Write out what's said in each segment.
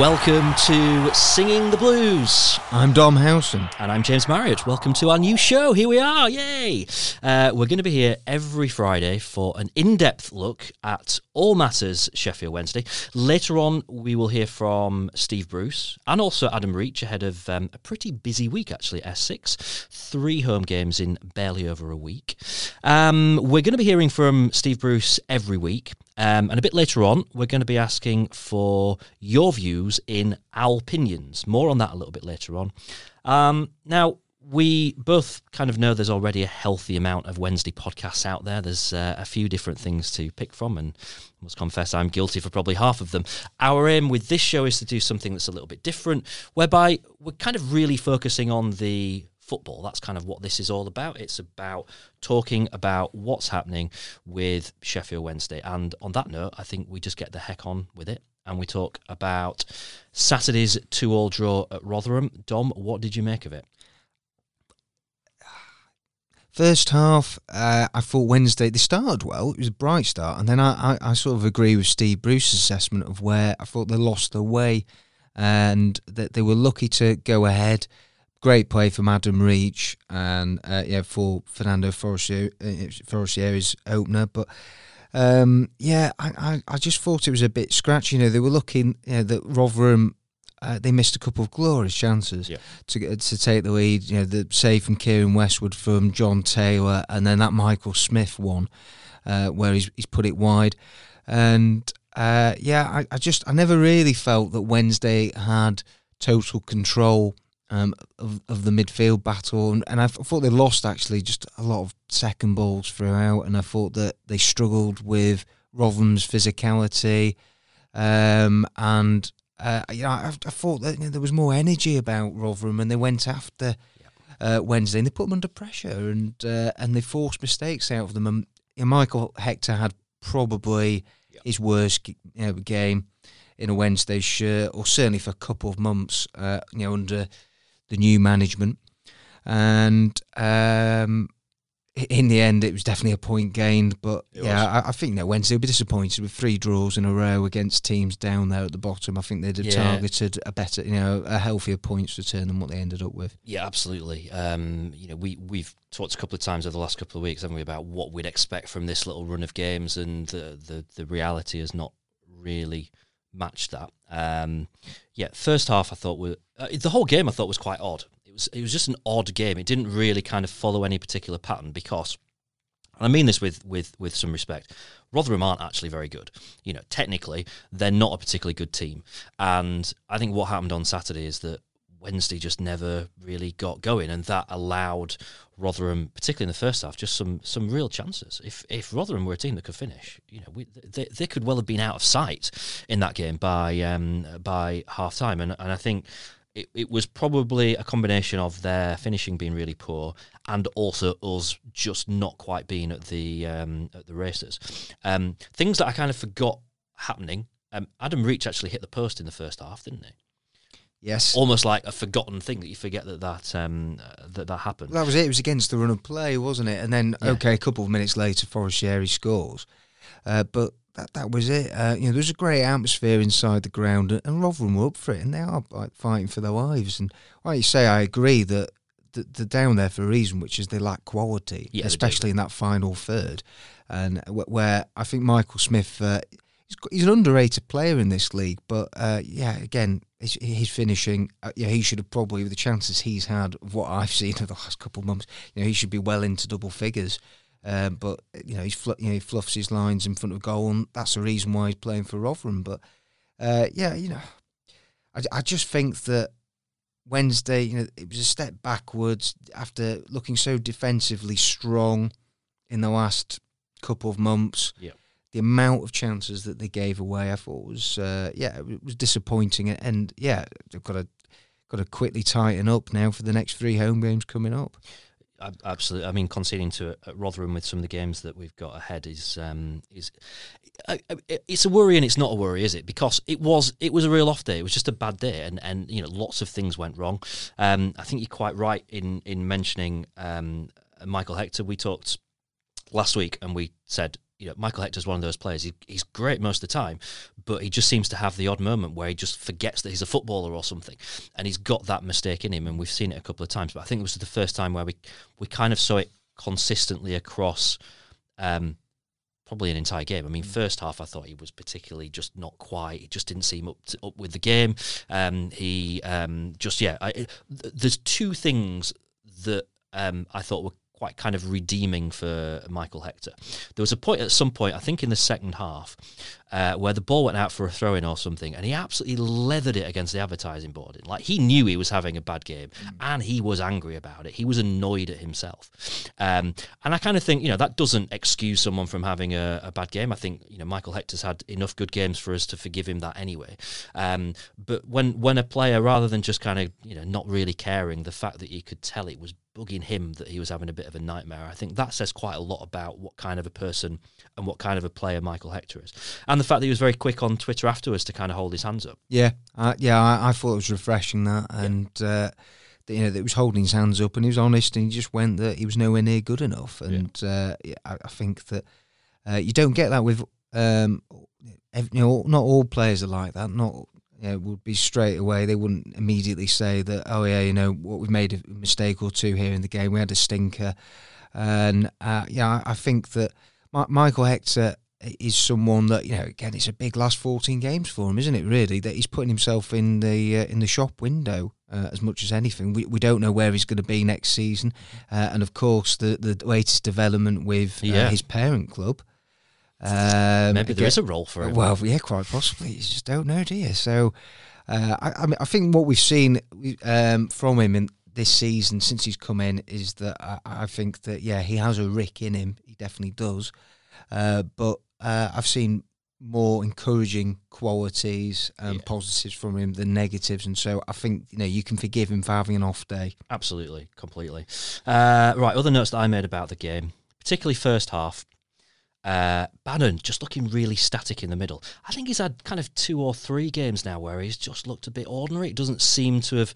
Welcome to Singing the Blues. I'm Dom Howson. And I'm James Marriott. Welcome to our new show. Here we are. Yay! Uh, we're going to be here every Friday for an in depth look at all matters Sheffield Wednesday. Later on, we will hear from Steve Bruce and also Adam Reach ahead of um, a pretty busy week, actually, S6. Three home games in barely over a week. Um, we're going to be hearing from Steve Bruce every week. Um, and a bit later on, we're going to be asking for your views in our opinions. More on that a little bit later on. Um, now, we both kind of know there's already a healthy amount of Wednesday podcasts out there. There's uh, a few different things to pick from, and I must confess I'm guilty for probably half of them. Our aim with this show is to do something that's a little bit different, whereby we're kind of really focusing on the football. That's kind of what this is all about. It's about talking about what's happening with Sheffield Wednesday. And on that note, I think we just get the heck on with it and we talk about Saturday's two all draw at Rotherham. Dom, what did you make of it? First half, uh, I thought Wednesday they started well. It was a bright start, and then I, I, I, sort of agree with Steve Bruce's assessment of where I thought they lost their way, and that they were lucky to go ahead great play from Adam Reach and uh, yeah for Fernando Forestieri's uh, opener, but. Um, yeah, I, I, I, just thought it was a bit scratchy. You know, they were looking you know, that Rotherham uh, they missed a couple of glorious chances yeah. to to take the lead. You know, the save from Keiren Westwood from Jon Taylor, and then that Michael Smith one uh, where he's he's put it wide. And uh, yeah, I, I just I never really felt that Wednesday had total control um, of, of the midfield battle, and, and I thought they lost actually just a lot of second balls throughout, and I thought that they struggled with Rotherham's physicality, um, and uh, you know I, I thought that you know, there was more energy about Rotherham, and they went after uh, Wednesday, and they put them under pressure, and uh, and they forced mistakes out of them. And you know, Michael Hector had probably his worst you know, game in a Wednesday shirt, or certainly for a couple of months, uh, you know, under the new management, and um, in the end, it was definitely a point gained. But it yeah, I, I, think that Wednesday will be disappointed with three draws in a row against teams down there at the bottom. I think they'd have yeah. targeted a better, you know, a healthier points return than what they ended up with. Yeah, absolutely. Um, you know, we we've talked a couple of times over the last couple of weeks, haven't we, about what we'd expect from this little run of games, and the the, the reality is not really matched that. Um, yeah, first half I thought were uh, the whole game I thought was quite odd. It was it was just an odd game. It didn't really kind of follow any particular pattern because, and I mean this with with with some respect, Rotherham aren't actually very good. You know, technically they're not a particularly good team, and I think what happened on Saturday is that Wednesday just never really got going, and that allowed Rotherham, particularly in the first half, just some some real chances. If if Rotherham were a team that could finish, you know, we, they they could well have been out of sight in that game by um, by half time, and and I think. It, it was probably a combination of their finishing being really poor and also us just not quite being at the um, at the races. Um, things that I kind of forgot happening. Um, Adam Reach actually hit the post in the first half, didn't he? Yes, almost like a forgotten thing that you forget that that um, that that happened. That was it. It was against the run of play, wasn't it? And then yeah. okay, a couple of minutes later, Forestieri scores, uh, but that that was it. Uh, you know, there was a great atmosphere inside the ground, and Rotherham were up for it, and they are like, fighting for their lives. And like you say, I agree that they're down there for a reason, which is they lack quality, yeah, especially in that final third, and where I think Michael Smith. Uh, he's, an underrated player in this league, but uh, yeah, again, his, his finishing, uh, yeah, he should have probably, with the chances he's had of what I've seen in the last couple of months, you know, he should be well into double figures. Um, but you know, fl- you know, he fluffs his lines in front of goal, and that's the reason why he's playing for Rotherham. But uh, yeah, you know, I, I just think that Wednesday, you know, it was a step backwards after looking so defensively strong in the last couple of months. Yeah the amount of chances that they gave away, I thought was uh, yeah, it was disappointing. And yeah, they've got to got to quickly tighten up now for the next three home games coming up. Absolutely. I mean, conceding to Rotherham with some of the games that we've got ahead is um, is uh, it's a worry and it's not a worry, is it? Because it was it was a real off day. It was just a bad day, and, and you know lots of things went wrong. Um, I think you're quite right in in mentioning um, Michael Hector. We talked last week and we said you know, Michael Hector's one of those players. He, he's great most of the time, but he just seems to have the odd moment where he just forgets that he's a footballer or something, and he's got that mistake in him. And we've seen it a couple of times. But I think this was the first time where we we kind of saw it consistently across. Um, probably an entire game. I mean, first half I thought he was particularly just not quite. He just didn't seem up to, up with the game. Um, he um, just yeah. I, th- there's two things that um, I thought were quite kind of redeeming for Michael Hector. There was a point at some point, I think in the second half, uh, where the ball went out for a throw in or something, and he absolutely leathered it against the advertising board. Like he knew he was having a bad game, mm. and he was angry about it. He was annoyed at himself, um, and I kind of think you know that doesn't excuse someone from having a, a, bad game. I think you know Michael Hector's had enough good games for us to forgive him that anyway. Um, but when when a player, rather than just kind of you know not really caring, the fact that you could tell it was bugging him that he was having a bit of a nightmare. I think that says quite a lot about what kind of a person and what kind of a player Michael Hector is, and the fact that he was very quick on Twitter afterwards to kind of hold his hands up. Yeah, uh, yeah, I, I, thought it was refreshing that, and yeah. uh, that, you know that he was holding his hands up and he was honest, and he just went that he was nowhere near good enough, and uh, yeah. uh, I, I, think that uh, you don't get that with. Um, you know, not all players are like that. Not you know, would be straight away. They wouldn't immediately say that, oh yeah, you know, what we've made a mistake or two here in the game. We had a stinker, and uh, yeah, I think that Michael Hector is someone that you know. Again, it's a big last fourteen games for him, isn't it? Really, that he's putting himself in the uh, in the shop window uh, as much as anything. We we don't know where he's going to be next season, uh, and of course the the latest development with uh, yeah. his parent club. Um, Maybe there again, is a role for him. Well, yeah, quite possibly. You just don't know, do you? So, uh, I, I, mean, I think what we've seen um, from him in this season since he's come in is that I, I, think that yeah, he has a Rick in him. He definitely does. Uh, but uh, I've seen more encouraging qualities and yeah. positives from him than negatives, and so I think you know you can forgive him for having an off day. Absolutely, completely. Uh, right, other notes that I made about the game, particularly first half. Uh, Bannan just looking really static in the middle. I think he's had kind of two or three games now where he's just looked a bit ordinary. It doesn't seem to have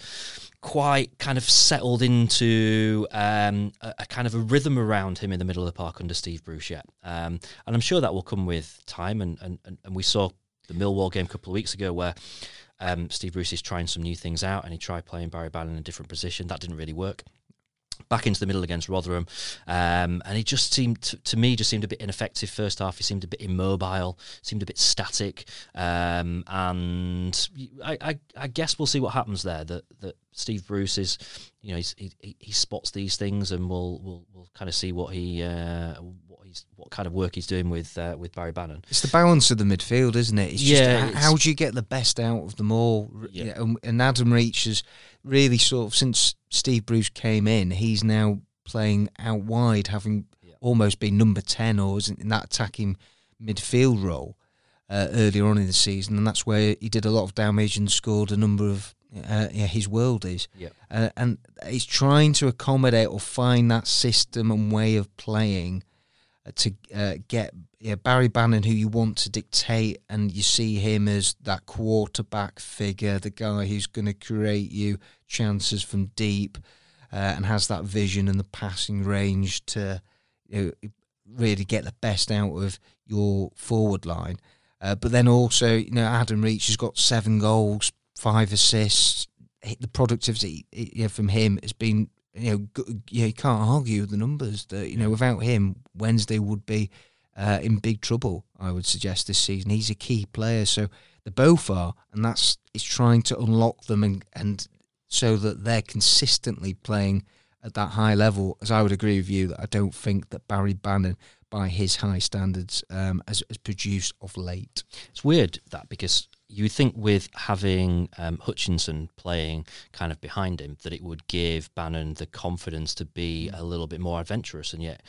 quite kind of settled into um, a, a, kind of a rhythm around him in the middle of the park under Steve Bruce yet. Um, and I'm sure that will come with time. And, and, and we saw the Millwall game a couple of weeks ago where um, Steve Bruce is trying some new things out and he tried playing Barry Bannan in a different position. That didn't really work back into the middle against Rotherham, um, and he just seemed to, to, me just seemed a bit ineffective first half. He seemed a bit immobile, seemed a bit static, um, and I, I, I, guess we'll see what happens there. That that Steve Bruce is, you know, he, he spots these things, and we'll we'll, we'll kind of see what he uh, he's what kind of work he's doing with uh, with Barry Bannan. It's the balance of the midfield, isn't it? It's yeah. Just, how do you get the best out of them all? Yeah. Know, and Adam Reach has really sort of since Steve Bruce came in, he's now playing out wide, having yeah. almost been number ten or in that attacking midfield role. Uh, earlier on in the season, and that's where he did a lot of damage and scored a number of uh, yeah, his world is. Yeah. Uh, and he's trying to accommodate or find that system and way of playing to uh, get yeah, Barry Bannan, who you want to dictate, and you see him as that quarterback figure, the guy who's going to create you chances from deep, uh, and has that vision and the passing range to you know, really get the best out of your forward line. Uh, but then also, you know, Adam Reach has got seven goals, five assists. The productivity you know, from him has been you know, you can't argue with the numbers. That you know, without him, Wednesday would be uh, in big trouble. I would suggest this season. He's a key player, so they both are, and that's it's trying to unlock them and and so that they're consistently playing at that high level. As I would agree with you that I don't think that Barry Bannan, by his high standards, um, has, has produced of late. It's weird that because you think with having um, Hutchinson playing kind of behind him that it would give Bannan the confidence to be a little bit more adventurous, and yet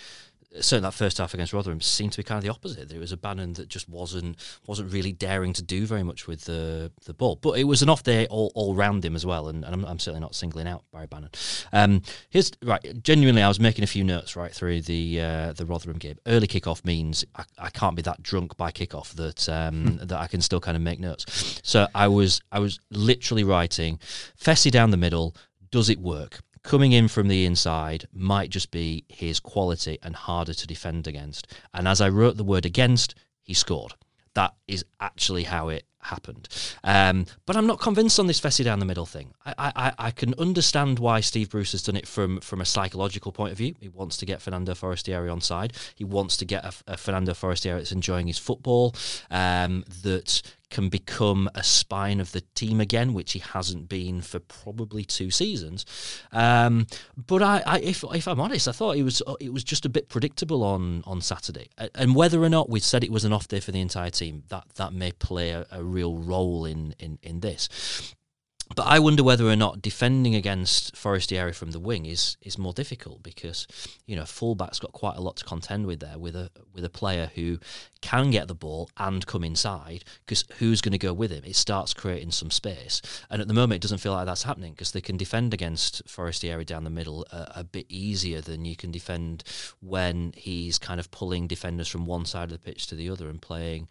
certainly that first half against Rotherham seemed to be kind of the opposite. It was a Bannan that just wasn't wasn't really daring to do very much with the the ball. But it was an off day all, all round him as well, and, and I'm, I'm, certainly not singling out Barry Bannan. Um, here's right. Genuinely, I was making a few notes right through the uh, the Rotherham game. Early kickoff means I, I can't be that drunk by kickoff that um, hmm. that I can still kind of make notes. So I was I was literally writing Fessy down the middle. Does it work? Coming in from the inside might just be his quality and harder to defend against. And as I wrote the word against, he scored. That is actually how it happened. Um, but I'm not convinced on this Fessy down the middle thing. I, I, I can understand why Steve Bruce has done it from, from a psychological point of view. He wants to get Fernando Forestieri on side. He wants to get a, a Fernando Forestieri that's enjoying his football, um, that can become a spine of the team again, which he hasn't been for probably two seasons. Um, but I, I, if if I'm honest, I thought it was it was just a bit predictable on on Saturday, and whether or not we said it was an off day for the entire team, that that may play a, a real role in in in this. But I wonder whether or not defending against Forestieri from the wing is is more difficult because you know fullback's got quite a lot to contend with there with a with a player who can get the ball and come inside because who's going to go with him? It starts creating some space, and at the moment it doesn't feel like that's happening because they can defend against Forestieri down the middle a, a bit easier than you can defend when he's kind of pulling defenders from one side of the pitch to the other and playing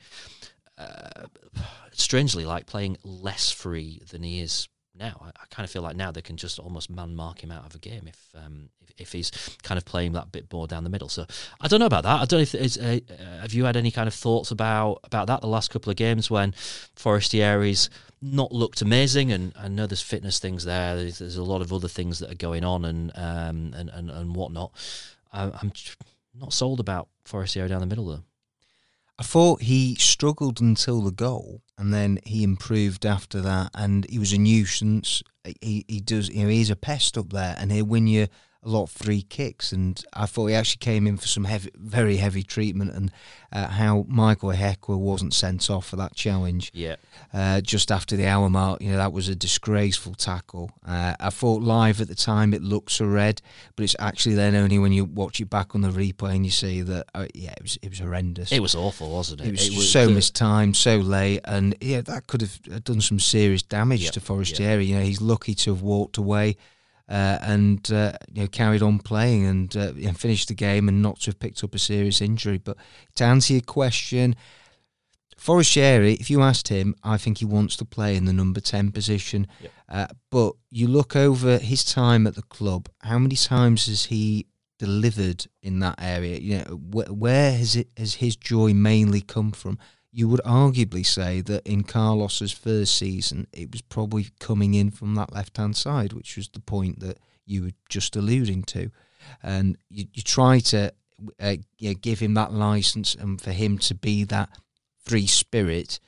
strangely like playing less free than he is now. I, I, kind of feel like now they can just almost man mark him out of a game if, um, if, if he's kind of playing that bit more down the middle. So I don't know about that. I don't know if uh, uh, have you had any kind of thoughts about about that the last couple of games when Forestieri's not looked amazing, and I know there's fitness things there. There's, there's a lot of other things that are going on and um, and, and and whatnot. I, I'm not sold about Forestieri down the middle though. I thought he struggled until the goal, and then he improved after that. And he was a nuisance. He he does you know he's a pest up there, and he'll win you a lot of free kicks, and I thought he actually came in for some heavy, very heavy treatment, and uh, how Michael Ihiekwe wasn't sent off for that challenge. Yeah. Uh, just after the hour mark, you know that was a disgraceful tackle. Uh, I thought live at the time it looks a red, but it's actually then only when you watch it back on the replay and you see that uh, yeah, it was it was horrendous. It was awful, wasn't it? It was, it was so mistimed, so late, and yeah, that could have done some serious damage Yep, to Forestieri. You know, he's lucky to have walked away uh, and uh, you know carried on playing and, uh, and finished the game and not to have picked up a serious injury. But to answer your question, Forestieri, if you asked him, I think he wants to play in the number ten position. Yep. Uh, but you look over his time at the club, how many times has he delivered in that area? You know, wh- where has it has his joy mainly come from? You would arguably say that in Carlos's first season, it was probably coming in from that left hand side, which was the point that you were just alluding to. And you, you try to uh, you know, give him that license and for him to be that free spirit.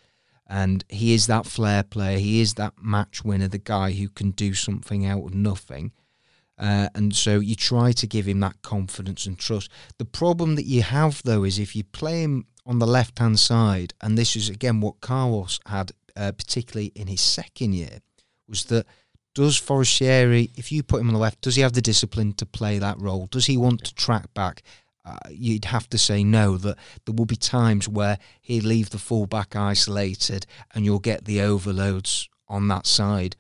And he is that flair player, he is that match winner, the guy who can do something out of nothing. Uh, and so you try to give him that confidence and trust. The problem that you have, though, is if you play him on the left hand side, and this is again what Carlos had, uh, particularly in his second year, was that does Forestieri, if you put him on the left, does he have the discipline to play that role? Does he want to track back? Uh, you'd have to say no. That there will be times where he'd leave the fullback isolated, and you'll get the overloads on that side.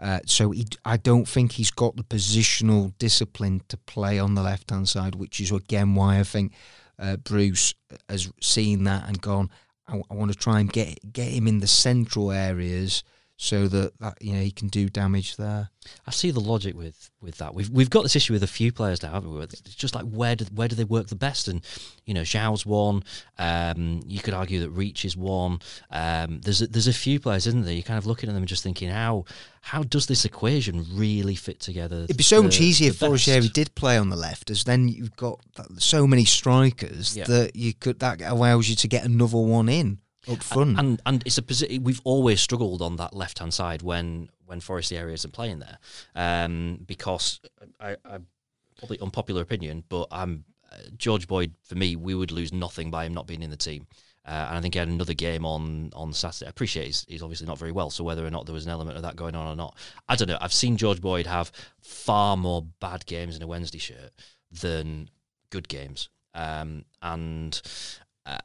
Uh, so he, I don't think he's got the positional discipline to play on the left hand side, which is again why I think uh, Bruce has seen that and gone. I, I want to try and get get him in the central areas so that, that you know he can do damage there. I see the logic with, with that. We've we've got this issue with a few players now, haven't we? It's just like where do where do they work the best? And you know, João's one. Um, you could argue that Reach is one. Um, there's a, there's a few players, isn't there? You're kind of looking at them and just thinking, how how does this equation really fit together? It'd be so the- much easier the if Forestieri did play on the left, as then you've got so many strikers Yeah. that you could that allows you to get another one in up front. And and it's a position we've always struggled on that left hand side when when Forestieri isn't playing there, um, because I, I probably unpopular opinion, but I'm uh, George Boyd for me. We would lose nothing by him not being in the team. Uh, and I think he had another game on on Saturday. I appreciate he's, he's obviously not very well, so whether or not there was an element of that going on or not, I don't know. I've seen George Boyd have far more bad games in a Wednesday shirt than good games, um, and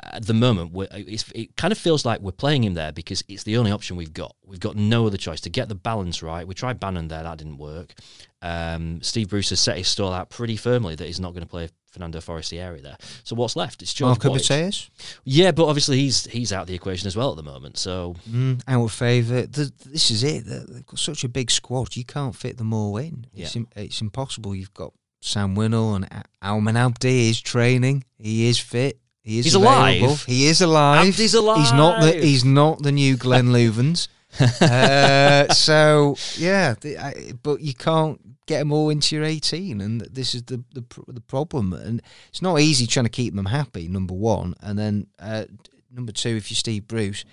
at the moment, it's, it kind of feels like we're playing him there because it's the only option we've got. We've got no other choice to get the balance right. We tried Bannan there, that didn't work. Um, Steve Bruce has set his stall out pretty firmly that he's not going to play Fernando Forestieri there. So what's left? It's George Marco. Matias? Yeah, but obviously he's he's out of the equation as well at the moment. So Mm, our favourite. This is it. They- They've got such a big squad. You can't fit them all in. It's, Yeah. im- it's impossible. You've got Sam Winnall and Almen Abdi is training. He is fit. He is He's available. alive? He is alive. Abdi's He's not the. He's not the new Glenn Loovens. uh, so yeah, the, I, but you can't get them all into your 18, and this is the, the the problem. And it's not easy trying to keep them happy. Number one, and then uh, number two, if you're Steve Bruce,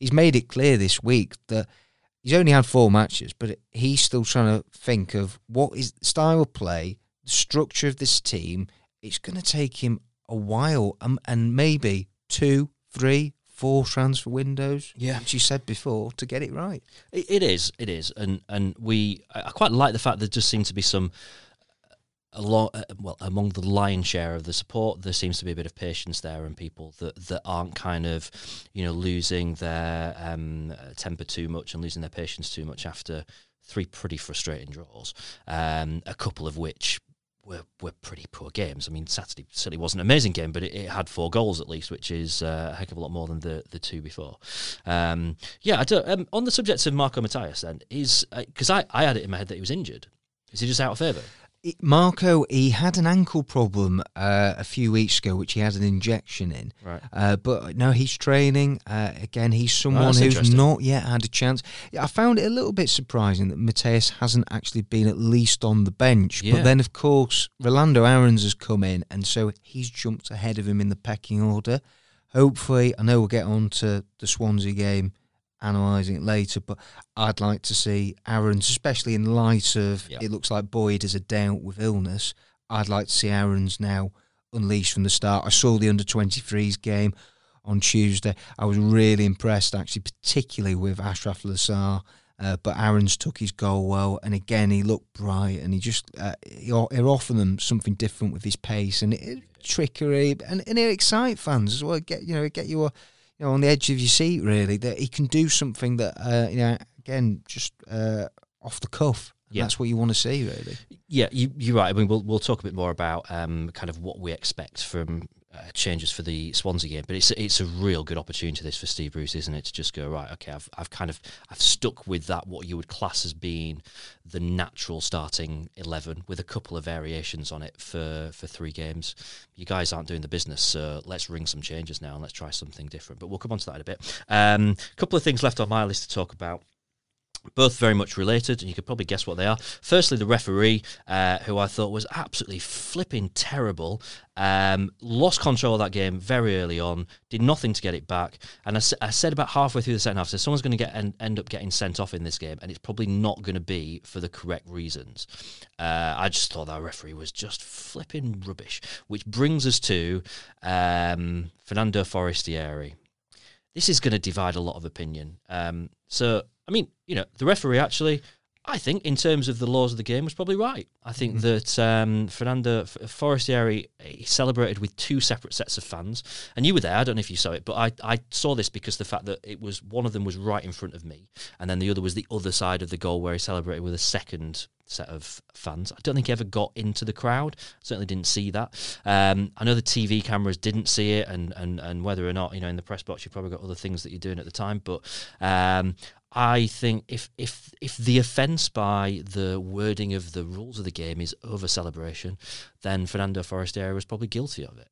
he's made it clear this week that he's only had four matches, but he's still trying to think of what is style of play, the structure of this team. It's going to take him a while, um, and maybe two, three, four transfer windows. Yeah. which you said before to get it right. It, it is, it is, and and we I quite like the fact that there just seems to be some. Along, uh, well, among the lion's share of the support, there seems to be a bit of patience there, and people that, that aren't kind of, you know, losing their um, temper too much and losing their patience too much after three pretty frustrating draws. Um, a couple of which were were pretty poor games. I mean, Saturday certainly wasn't an amazing game, but it, it had four goals at least, which is uh, a heck of a lot more than the the two before. Um, yeah, um, on the subject of Marco Matias, then is because I I had it in my head that he was injured. Is he just out of favour? Marco, he had an ankle problem uh, a few weeks ago, which he had an injection in. Right. Uh, but no, he's training. Uh, again, he's someone that's who's not yet had a chance. I found it a little bit surprising that Matias hasn't actually been at least on the bench. Yeah. But then, of course, Rolando Aarons has come in, and so he's jumped ahead of him in the pecking order. Hopefully, I know we'll get on to the Swansea game, analysing it later, but I'd like to see Aarons, especially in light of Yeah. it looks like Boyd is a doubt with illness. I'd like to see Aarons now unleashed from the start. I saw the under 23s game on Tuesday. I was really impressed, actually, particularly with Ashraf Lassar. Uh, but Aarons took his goal well, and again he looked bright, and he just uh, he, he offered them something different with his pace and it, trickery, and, and it excite fans as well. Get you know get you uh, you know on the edge of your seat really that he can do something that uh, you know again just uh, off the cuff. And Yeah. That's what you want to see really. Yeah, you, you're right. I mean, we'll we'll talk a bit more about um, kind of what we expect from uh, changes for the Swansea game, but it's it's a real good opportunity this for Steve Bruce, isn't it? To just go right. Okay, I've I've kind of I've stuck with that what you would class as being the natural starting eleven with a couple of variations on it for for three games. You guys aren't doing the business, so let's ring some changes now and let's try something different. But we'll come on to that in a bit. A um, couple of things left on my list to talk about both very much related, and you could probably guess what they are. Firstly, the referee, uh, who I thought was absolutely flipping terrible, um, lost control of that game very early on, did nothing to get it back. And I said about halfway through the second half, so someone's going to get en- end up getting sent off in this game, and it's probably not going to be for the correct reasons. Uh, I just thought that referee was just flipping rubbish, which brings us to um, Fernando Forestieri this is going to divide a lot of opinion. Um, so, I mean, you know, the referee actually, I think, in terms of the laws of the game, was probably right. I think that um, Fernando F- Forestieri he celebrated with two separate sets of fans, and you were there. I don't know if you saw it, but I, I saw this because the fact that it was one of them was right in front of me, and then the other was the other side of the goal where he celebrated with a second set of fans. I don't think he ever got into the crowd. Certainly didn't see that. Um, I know the TV cameras didn't see it, and, and and whether or not you know in the press box you've probably got other things that you're doing at the time. But um, I think if if if the offence by the wording of the rules of the game is over celebration, then Fernando Forestieri was probably guilty of it.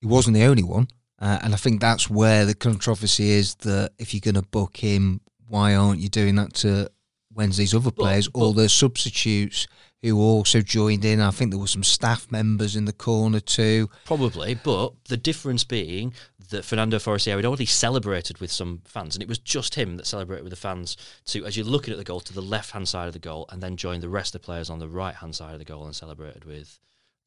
He wasn't the only one, uh, and I think that's where the controversy is. That if you're going to book him, why aren't you doing that to Wednesday's other players or but- the substitutes who also joined in? I think there were some staff members in the corner too. Probably, but the difference being that Fernando Forestieri had already celebrated with some fans, and it was just him that celebrated with the fans. To as you're looking at the goal to the left hand side of the goal, and then joined the rest of the players on the right hand side of the goal and celebrated with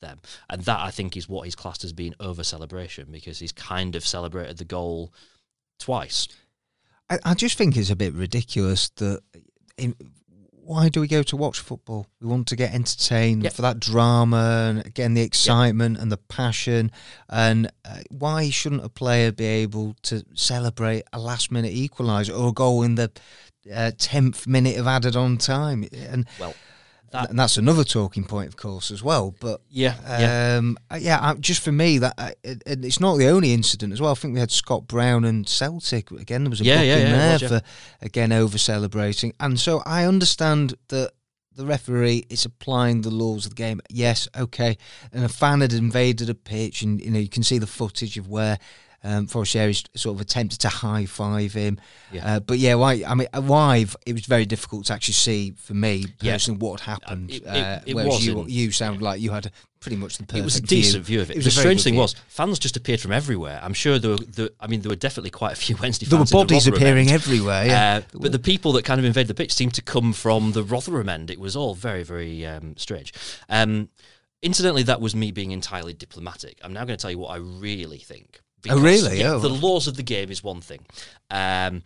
them. And that I think is what he's classed as being over celebration because he's kind of celebrated the goal twice. I, I just think it's a bit ridiculous that in, why do we go to watch football? We want to get entertained Yep. for that drama and again the excitement and the passion. And uh, why shouldn't a player be able to celebrate a last minute equaliser or a goal in the uh, tenth minute of added on time? And Well, that and that's another talking point, of course, as well. But yeah, yeah. um, uh, yeah, just for me, that uh, it, it- it's not the only incident as well. I think we had Scott Brown and Celtic again. There was a Yeah, book yeah, in yeah, there was, yeah. for again over celebrating, and so I understand that the referee is applying the laws of the game. Yes, okay, and a fan had invaded a pitch, and you know you can see the footage of where. Um, Forestieri sort of attempted to high five him, Yeah. uh, but yeah, why? I mean, uh, live it was very difficult to actually see for me Yeah. personally what happened. it- it- uh, it whereas you, you sound like you had pretty much the perfect it was a decent view, of it. was the strange thing view. was, fans just appeared from everywhere. I'm sure there were, there, I mean, there were definitely quite a few Wednesday there were in the bodies appearing end. everywhere. Yeah, Uh, but the people that kind of invaded the pitch seemed to come from the Rotherham end. It was all very, very um, strange. Um, incidentally, that was me being entirely diplomatic. I'm now going to tell you what I really think. Oh, really? yeah, Oh. The laws of the game is one thing. Um,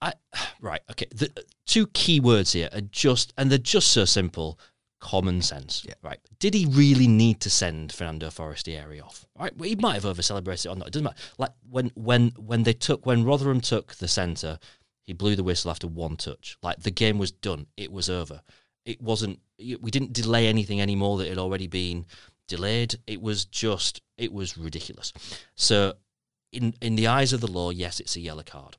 I right okay. The two key words here are just, and they're just so simple. Common sense, Yeah. right? Did he really need to send Fernando Forestieri off? Right, well, he might have over celebrated or not. It doesn't matter. Like when when when they took when Rotherham took the centre, he blew the whistle after one touch. Like the game was done. It was over. It wasn't. We didn't delay anything anymore that had already been delayed. It was just. It was ridiculous. So, in in the eyes of the law, yes, it's a yellow card.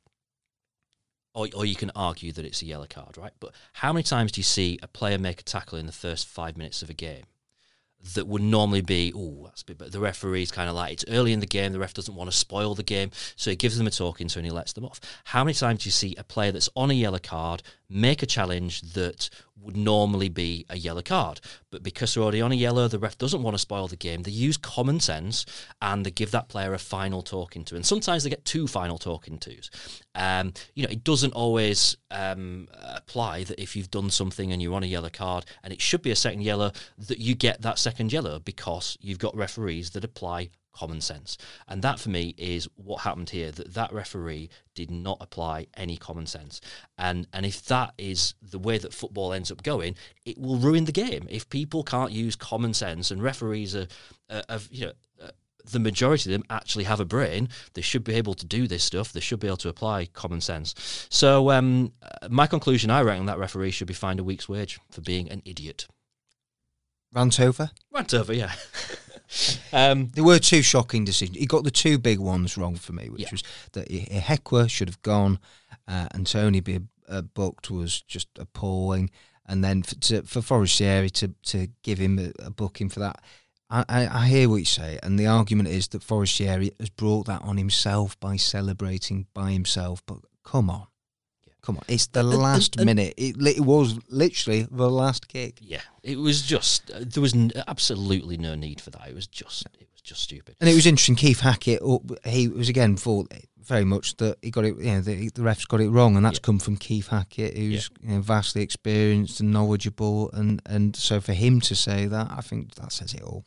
Or, or you can argue that it's a yellow card, right? But how many times do you see a player make a tackle in the first five minutes of a game that would normally be, oh, that's a bit, but the referee's kind of like, it's early in the game, the ref doesn't want to spoil the game, so he gives them a talking to and he lets them off. How many times do you see a player that's on a yellow card make a challenge that would normally be a yellow card, but because they're already on a yellow, the ref doesn't want to spoil the game. They use common sense and they give that player a final talking to, and sometimes they get two final talking tos. Um, you know, it doesn't always um, apply that if you've done something and you're on a yellow card and it should be a second yellow, that you get that second yellow because you've got referees that apply common sense. And that for me is what happened here that that referee did not apply any common sense. And and if that is the way that football ends up going, it will ruin the game. If people can't use common sense and referees are, you know, uh, the majority of them actually have a brain. They should be able to do this stuff. They should be able to apply common sense. So, um, uh, my conclusion, I reckon that referee should be fined a week's wage for being an idiot. rant over. Rant over, yeah. um, There were two shocking decisions. He got the two big ones wrong for me, which Yeah. was that Ihiekwe should have gone uh, and Tony be uh, booked was just appalling. And then for, to, for Forestieri to, to give him a, a booking for that. I, I, I hear what you say, and the argument is that Forestieri has brought that on himself by celebrating by himself. But come on, come on, it's the And- and- last and- minute. It, it was literally the last kick. yeah, it was just uh, there was n- absolutely no need for that. It was just it was just stupid. And it was interesting. Keith Hackett, oh, he was again for very much that he got it. You know, the, the refs got it wrong, and that's Yeah. come from Keith Hackett, who's you know, vastly experienced and knowledgeable. And and so for him to say that, I think that says it all.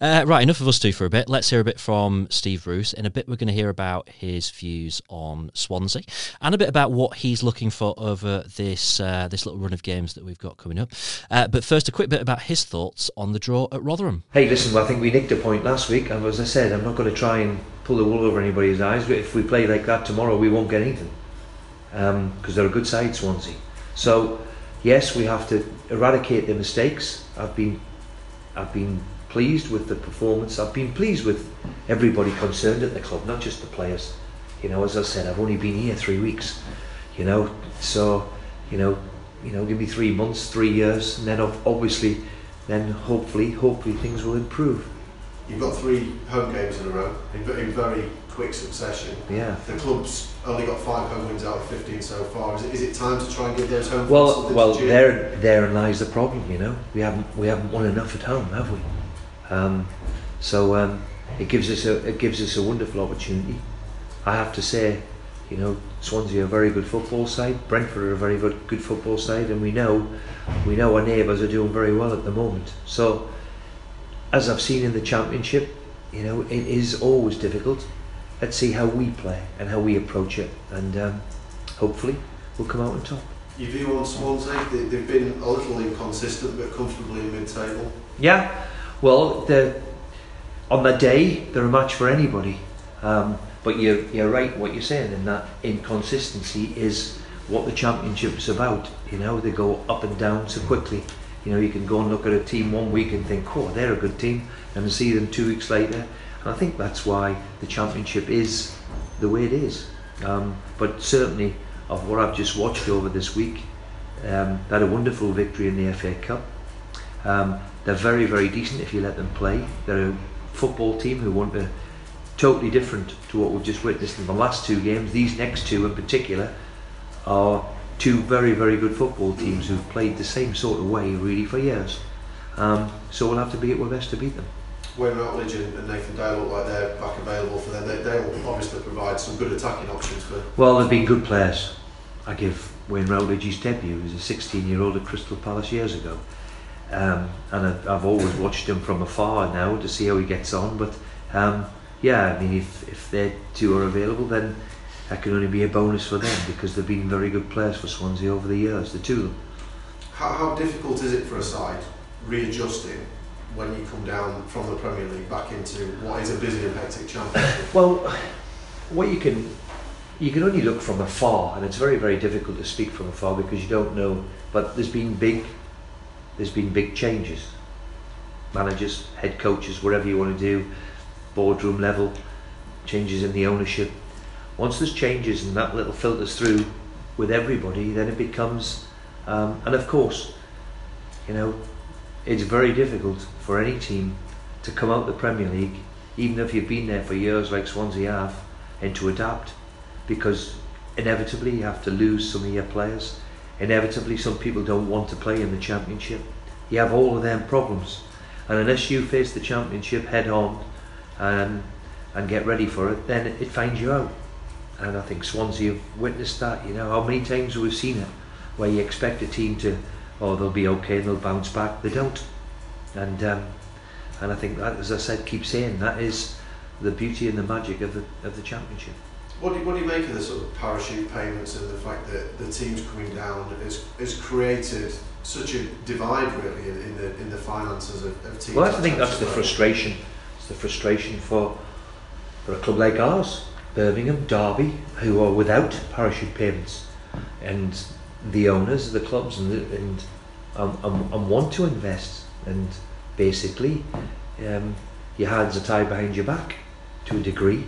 Uh, right, enough of us two for a bit. Let's hear a bit from Steve Bruce. In a bit, we're going to hear about his views on Swansea and a bit about what he's looking for over this uh, this little run of games that we've got coming up. Uh, but first, a quick bit about his thoughts on the draw at Rotherham. Hey, listen, well, I think we nicked a point last week, and as I said, I'm not going to try and pull the wool over anybody's eyes. But if we play like that tomorrow, we won't get anything because they're a good side, Swansea. So, yes, we have to eradicate the mistakes. I've been, I've been pleased with the performance. I've been pleased with everybody concerned at the club, not just the players. You know, as I said, I've only been here three weeks. You know, so you know, you know, give me three months, three years, and then obviously, then hopefully, hopefully things will improve. You've got three home games in a row in, very quick succession. Yeah. The club's only got five home wins out of 15 so far. Is it, is it time to try and give those home wins Well, well, there, therein lies the problem. You know, we haven't, we haven't won enough at home, have we? Um, so um, it gives us a, it gives us a wonderful opportunity. I have to say, you know, Swansea are a very good football side. Brentford are a very good, good football side, and we know, we know our neighbours are doing very well at the moment. So, as I've seen in the Championship, you know, it is always difficult. Let's see how we play and how we approach it, and um, hopefully we'll come out on top. Your view on Swansea? They, they've been a little inconsistent, but comfortably in mid-table. Yeah, well, the, on the day they're a match for anybody. Um, but you're, you're right what you're saying in that inconsistency is what the championship is about. You know, they go up and down so quickly. You know, you can go and look at a team one week and think, oh, they're a good team, and see them two weeks later. And I think that's why the championship is the way it is. Um, but certainly, of what I've just watched over this week, um, they had a wonderful victory in the FA Cup. Um, they're very, very decent if you let them play. They're a football team who want to totally different to what we've just witnessed in the last two games. These next two, in particular, are two very, very good football teams who've played the same sort of way really for years. Um, so we'll have to be at our best to beat them. Wayne Routledge and, Nathan Dyer look like they're back available for them. They, they will obviously provide some good attacking options for. Well, they've been good players. I give Wayne Routledge his debut. Was a 16 year old at Crystal Palace years ago. Um, and I've, I've always watched him from afar now to see how he gets on. But um, yeah, I mean, if, if they two are available, then that can only be a bonus for them because they've been very good players for Swansea over the years, the two of them. How, how difficult is it for a side readjusting when you come down from the Premier League back into what is a busy and hectic championship? Well, what you can you can only look from afar, and it's very very difficult to speak from afar because you don't know. But there's been big there's been big changes, managers, head coaches, whatever you want to do, boardroom level, changes in the ownership. Once there's changes and that little filters through with everybody, then it becomes, um, and of course, you know, it's very difficult for any team to come out the Premier League, even if you've been there for years like Swansea have, and to adapt, because inevitably you have to lose some of your players. Inevitably, some people don't want to play in the Championship. You have all of them problems, and unless you face the Championship head on and and get ready for it, then it, it finds you out. And I think Swansea have witnessed that. You know how many times we've seen it, where you expect a team to, oh, they'll be okay, and they'll bounce back. They don't, and um, and I think that, as I said, keep saying that is the beauty and the magic of the of the championship. What do, you, what do you make of the sort of parachute payments and the fact that the teams coming down has, has created such a divide really in, in the in the finances of, of teams? Well, I think that's the frustration. It's the frustration for for a club like ours, Birmingham, Derby, who are without parachute payments, and the owners of the clubs and the, and um, um, um, want to invest and basically um, your hands are tied behind your back to a degree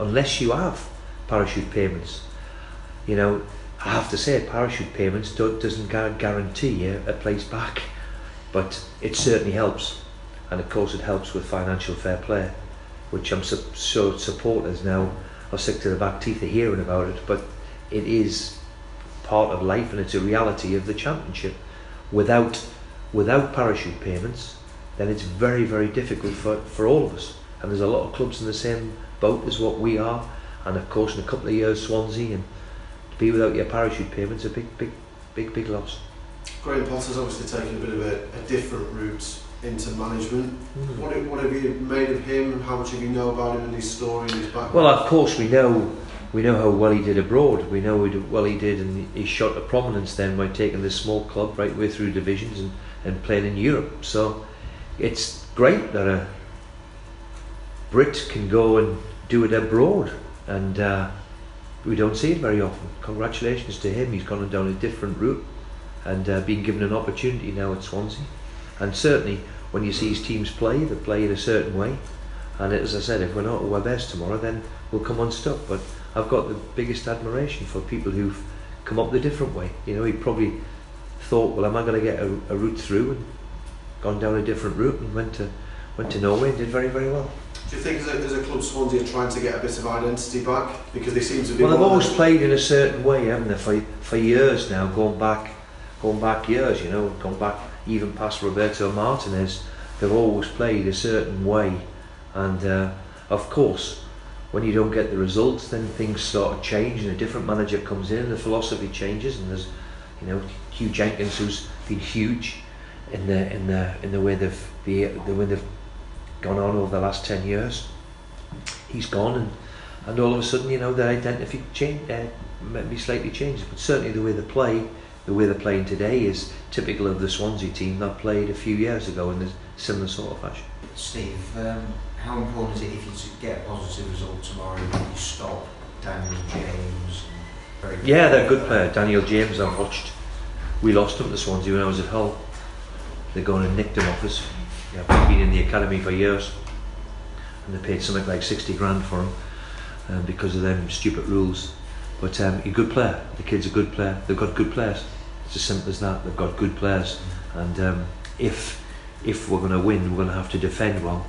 unless you have parachute payments. You know, I have to say, parachute payments do, doesn't guarantee you a place back, but it certainly helps, and of course it helps with financial fair play, which I'm su- so supporters now are sick to the back teeth of hearing about it, but it is part of life and it's a reality of the championship. Without without parachute payments, then it's very very difficult for, for all of us. And there's a lot of clubs in the same boat as what we are, and of course in a couple of years Swansea and to be without your parachute payments a big big big big loss. Graham Potter's obviously taken a bit of a, a different route into management. Mm. What, have- what have you made of him? How much have you know about him and his story and his background? Well, of course, we know we know how well he did abroad. We know how well he did, and he shot to prominence then by taking this small club right way through divisions and, and playing in Europe. So it's great that a Brit can go and do it abroad, and uh, we don't see it very often. Congratulations to him. He's gone down a different route and uh, been given an opportunity now at Swansea. And certainly, when you see his teams play, they play in a certain way. And as I said, if we're not at our best tomorrow, then we'll come unstuck. But I've got the biggest admiration for people who've come up the different way. You know, he probably thought, well, am I going to get a, a route through, and gone down a different route and went to went to Norway and did very very well. Do you think as a, as a club Swansea are trying to get a bit of identity back? Because they seem to be... Well, they've always played in a certain way, haven't they? For for years now, going back, going back years. You know, going back even past Roberto Martinez. They've always played a certain way, and uh, of course, when you don't get the results, then things sort of change, and a different manager comes in, and the philosophy changes, and there's, you know, Huw Jenkins, who's been huge in the in the in the way they've the the way they've gone on over the last ten years. He's gone, and and all of a sudden, you know, their identity change, uh, maybe slightly changes, but certainly the way they play the way they're playing today is typical of the Swansea team that played a few years ago in a similar sort of fashion. Steve, um, how important is it if you get a positive result tomorrow that you stop Daniel James? Very Yeah, they're a good player. Daniel James, I've watched. We lost him to Swansea when I was at Hull. They're going and nicked him off us. Yeah, we've been in the academy for years, and they paid something like sixty grand for him um, because of them stupid rules. But um, he's a good player. The kid's a good player. They've got good players. It's as simple as that. They've got good players, and um, if if we're going to win, we're going to have to defend well.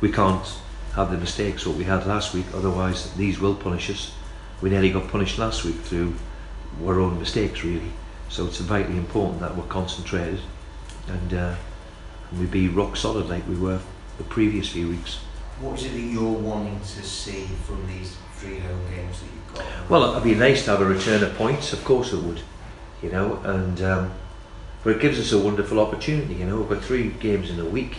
We can't have the mistakes what we had last week. Otherwise, these will punish us. We nearly got punished last week through our own mistakes, really. So it's vitally important that we're concentrated and, uh, and we'd be rock solid like we were the previous few weeks. What is it that you're wanting to see from these three home games that you've got? Well, it'd be nice to have a return of points. Of course, it would. You know, and um, but it gives us a wonderful opportunity. You know, we've got three games in a week.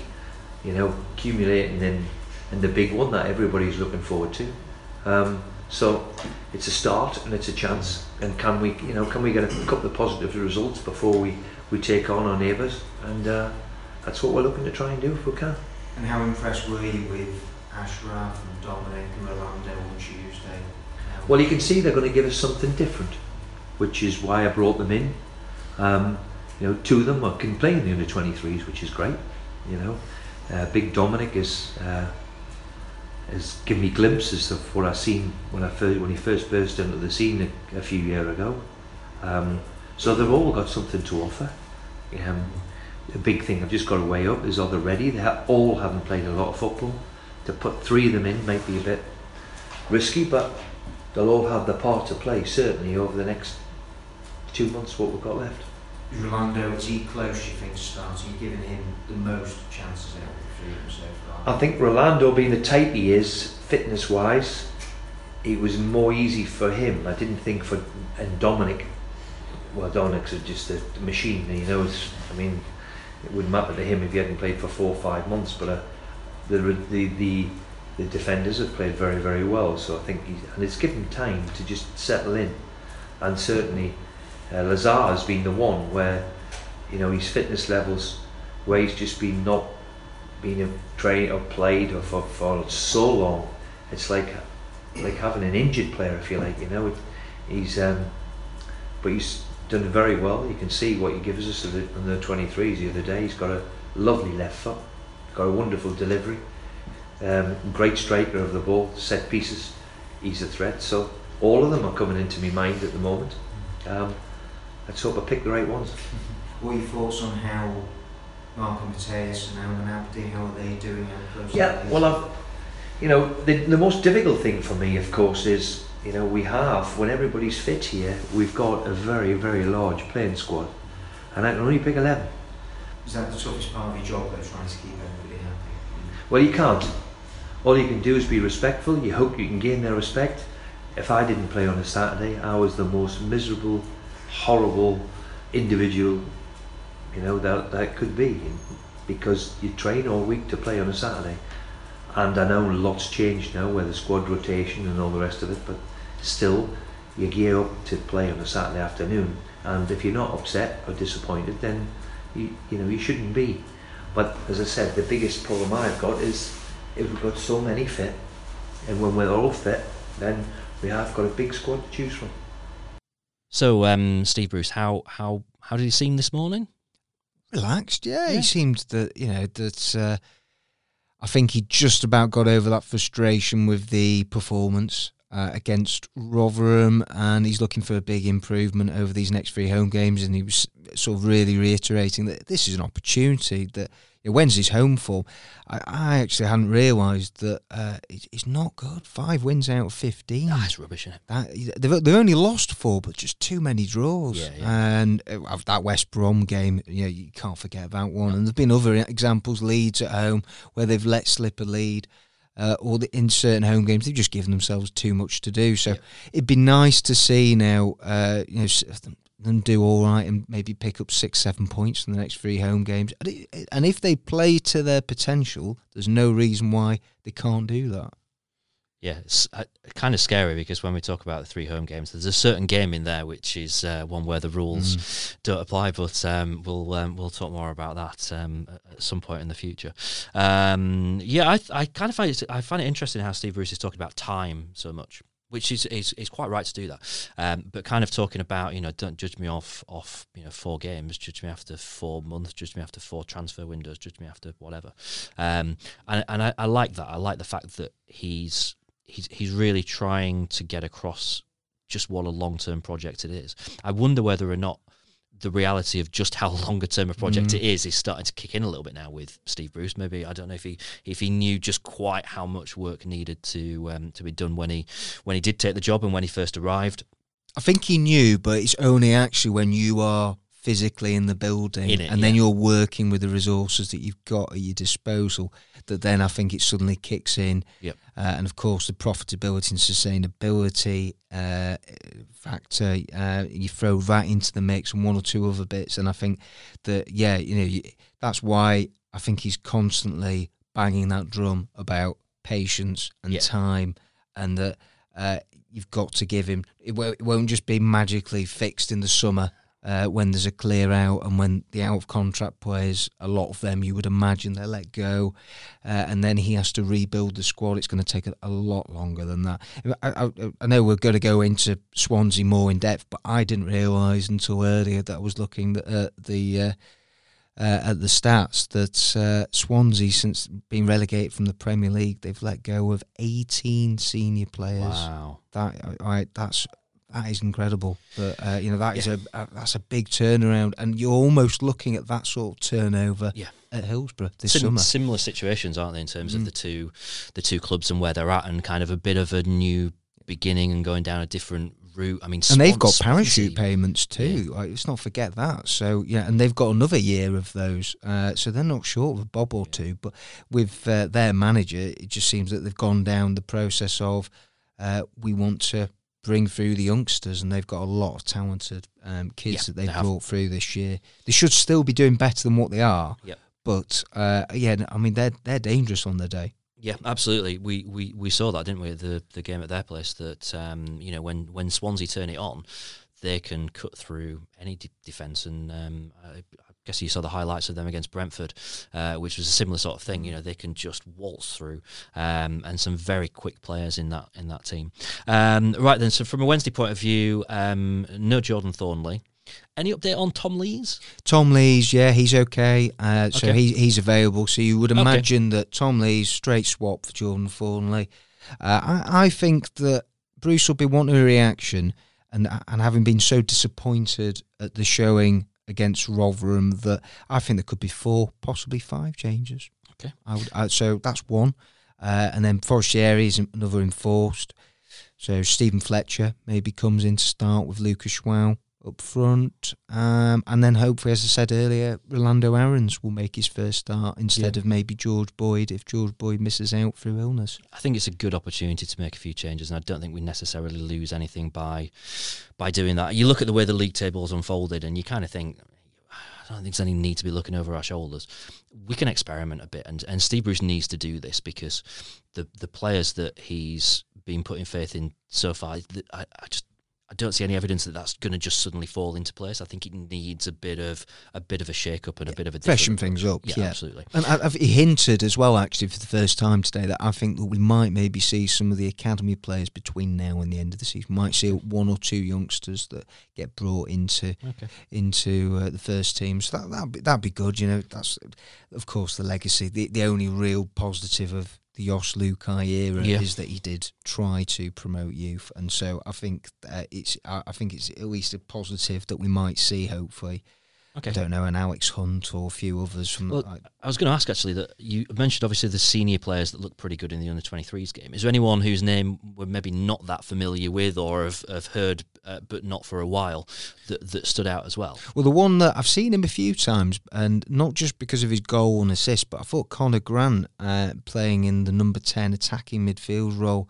You know, accumulating in in the big one that everybody's looking forward to. Um, so it's a start and it's a chance. And can we, you know, can we get a couple of positive results before we, we take on our neighbours? And uh, that's what we're looking to try and do if we can. And how impressed were you with Achraf and Dominic and Rolando on Tuesday? Well, you can see they're going to give us something different, which is why I brought them in. Um, you know, two of them are can play in the under 23s, which is great. You know, uh, Big Dominic is uh, has given me glimpses of what I seen when I first when he first burst into the scene a, a few years ago. Um, so they've all got something to offer. Um, the big thing I've just got to weigh up is are they ready? They ha- all haven't played a lot of football. To put three of them in might be a bit risky, but they'll all have their part to play certainly over the next two months. What we've got left. Rolando, is he close, you think, to starting? You're giving him the most chances out of the three so far. I think Rolando, being the type he is, fitness wise, it was more easy for him. I didn't think for and Dominic. Well, Dominic's just a machine. He knows. I mean, it wouldn't matter to him if he hadn't played for four or five months. But uh, the the the the defenders have played very very well. So I think and it's given time to just settle in. And certainly, uh, Lazaar has been the one where, you know, his fitness levels, where he's just been not been trained or played or for, for so long, it's like like having an injured player. If you like, you know, he's um, but he's done very well. You can see what he gives us in the, in the 23s the other day. He's got a lovely left foot, got a wonderful delivery, um, great striker of the ball, set pieces. He's a threat. So all of them are coming into my mind at the moment. Um, let's hope I pick the right ones. What are your thoughts on how Marco Matias and Almen Abdi, how are they doing? Yeah, well, I've, you know, the, the most difficult thing for me, of course, is, you know, we have, when everybody's fit here, we've got a very, very large playing squad. And I can only pick 11. Is that the toughest part of your job, though, trying to keep everybody happy? Well, you can't. All you can do is be respectful. You hope you can gain their respect. If I didn't play on a Saturday, I was the most miserable, horrible individual, you know, that, that could be. Because you train all week to play on a Saturday. And I know lots changed now with the squad rotation and all the rest of it, but still, you gear up to play on a Saturday afternoon. And if you're not upset or disappointed, then you, you know you shouldn't be. But as I said, the biggest problem I've got is if we've got so many fit, and when we're all fit, then we have got a big squad to choose from. So, um, Steve Bruce, how how how did he seem this morning? Relaxed, yeah. Yeah. He seemed that you know that. Uh, I think he just about got over that frustration with the performance uh, against Rotherham, and he's looking for a big improvement over these next three home games. And he was sort of really reiterating that this is an opportunity that you know, Wednesday's home form. I, I actually hadn't realised that uh, it, it's not good. Five wins out of fifteen. That's rubbish, isn't it? That, they've, they've only lost four, but just too many draws. Yeah, yeah. And uh, that West Brom game, you know, you can't forget that one. And there've been other examples, Leeds at home, where they've let slip a lead. Uh, or the, in certain home games, they've just given themselves too much to do. So Yeah. it'd be nice to see now, uh, you know, them do all right and maybe pick up six, seven points in the next three home games. And if they play to their potential, there's no reason why they can't do that. Yeah, it's uh, kind of scary because when we talk about the three home games, there's a certain game in there which is uh, one where the rules Mm. don't apply. But um, we'll um, we'll talk more about that um, at some point in the future. Um, yeah, I I kind of find it I find it interesting how Steve Bruce is talking about time so much. Which is, is is quite right to do that, um, but kind of talking about you know don't judge me off off you know four games, judge me after four months, judge me after four transfer windows, judge me after whatever, um, and and I, I like that. I like the fact that he's he's he's really trying to get across just what a long term project it is. I wonder whether or not the reality of just how long a term a project Mm. it is is starting to kick in a little bit now with Steve Bruce. Maybe I don't know if he if he knew just quite how much work needed to um, to be done when he when he did take the job and when he first arrived. I think he knew, but it's only actually when you are physically in the building In it, and then yeah. you're working with the resources that you've got at your disposal that then I think it suddenly kicks in. Yep. Uh, and of course, the profitability and sustainability uh, factor, uh, you throw that into the mix and one or two other bits. And I think that, yeah, you know, you, that's why I think he's constantly banging that drum about patience and Yeah. time and that uh, you've got to give him. It won't just be magically fixed in the summer uh, when there's a clear out and when the out of contract players, a lot of them you would imagine they let go, uh, and then he has to rebuild the squad. It's going to take a, a lot longer than that. I, I, I know we're going to go into Swansea more in depth, but I didn't realise until earlier that I was looking at the. Uh, uh, at the stats that uh, Swansea, since being relegated from the Premier League, they've let go of 18 senior players. Wow. That I, I that's that is incredible. But uh, you know that is a, a that's a big turnaround, and you're almost looking at that sort of turnover Yeah. at Hillsborough this Sim- summer. Similar situations, aren't they, in terms of Mm. the two the two clubs and where they're at, and kind of a bit of a new beginning and going down a different route. I mean, and they've got parachute payments too. Like, let's not forget that. So yeah, and they've got another year of those. Uh, so they're not short of a bob or two. But with uh, their manager, it just seems that they've gone down the process of uh, we want to bring through the youngsters, and they've got a lot of talented um, kids Yeah, that they've they brought through this year. They should still be doing better than what they are. Yep. But uh, yeah, I mean they're they're dangerous on their day. Yeah, absolutely. We, we we saw that, didn't we? The the game at their place that um, you know when when Swansea turn it on, they can cut through any de- defence. And um, I guess you saw the highlights of them against Brentford, uh, which was a similar sort of thing. You know, they can just waltz through, um, and some very quick players in that in that team. Um, right then, so from a Wednesday point of view, um, no Jordan Thorniley. Any update on Tom Lees? Tom Lees, yeah, he's okay. Uh, so Okay. he, he's available. So you would Okay. imagine that Tom Lees straight swap for Jordan Thorniley. Uh, I, I think that Bruce will be wanting a reaction, and and having been so disappointed at the showing against Rotherham, that I think there could be four, possibly five changes. Okay. I would. Uh, so that's one, uh, and then Forestieri is another enforced. So Steven Fletcher maybe comes in to start with Lucas João up front, um, and then hopefully, as I said earlier, Rolando Aarons will make his first start instead Yeah. of maybe George Boyd if George Boyd misses out through illness. I think it's a good opportunity to make a few changes, and I don't think we necessarily lose anything by by doing that. You look at the way the league table table's unfolded, and you kind of think, I don't think there's any need to be looking over our shoulders. We can experiment a bit, and, and Steve Bruce needs to do this because the the players that he's been putting faith in so far, I, I just I don't see any evidence that that's going to just suddenly fall into place. I think it needs a bit of a bit of a shake up and a bit of a Freshen things up, Yeah, yeah. absolutely. And I've, he hinted as well, actually, for the first time today, that I think that we might maybe see some of the academy players between now and the end of the season. Might see one or two youngsters that get brought into Okay. into uh, the first team. So that that'd be, that'd be good. You know, that's of course the legacy. The the only real positive of the Jos Luhukay era Yeah. is that he did try to promote youth, and so I think uh, it's I, I think it's at least a positive that we might see. Hopefully, Okay. I don't know an Alex Hunt or a few others from. Well, like, I was going to ask actually that you mentioned obviously the senior players that look pretty good in the under 23s game. Is there anyone whose name we're maybe not that familiar with or have, have heard uh, but not for a while that, that stood out as well? Well, the one that I've seen him a few times, and not just because of his goal and assist, but I thought Conor Grant uh, playing in the number 10 attacking midfield role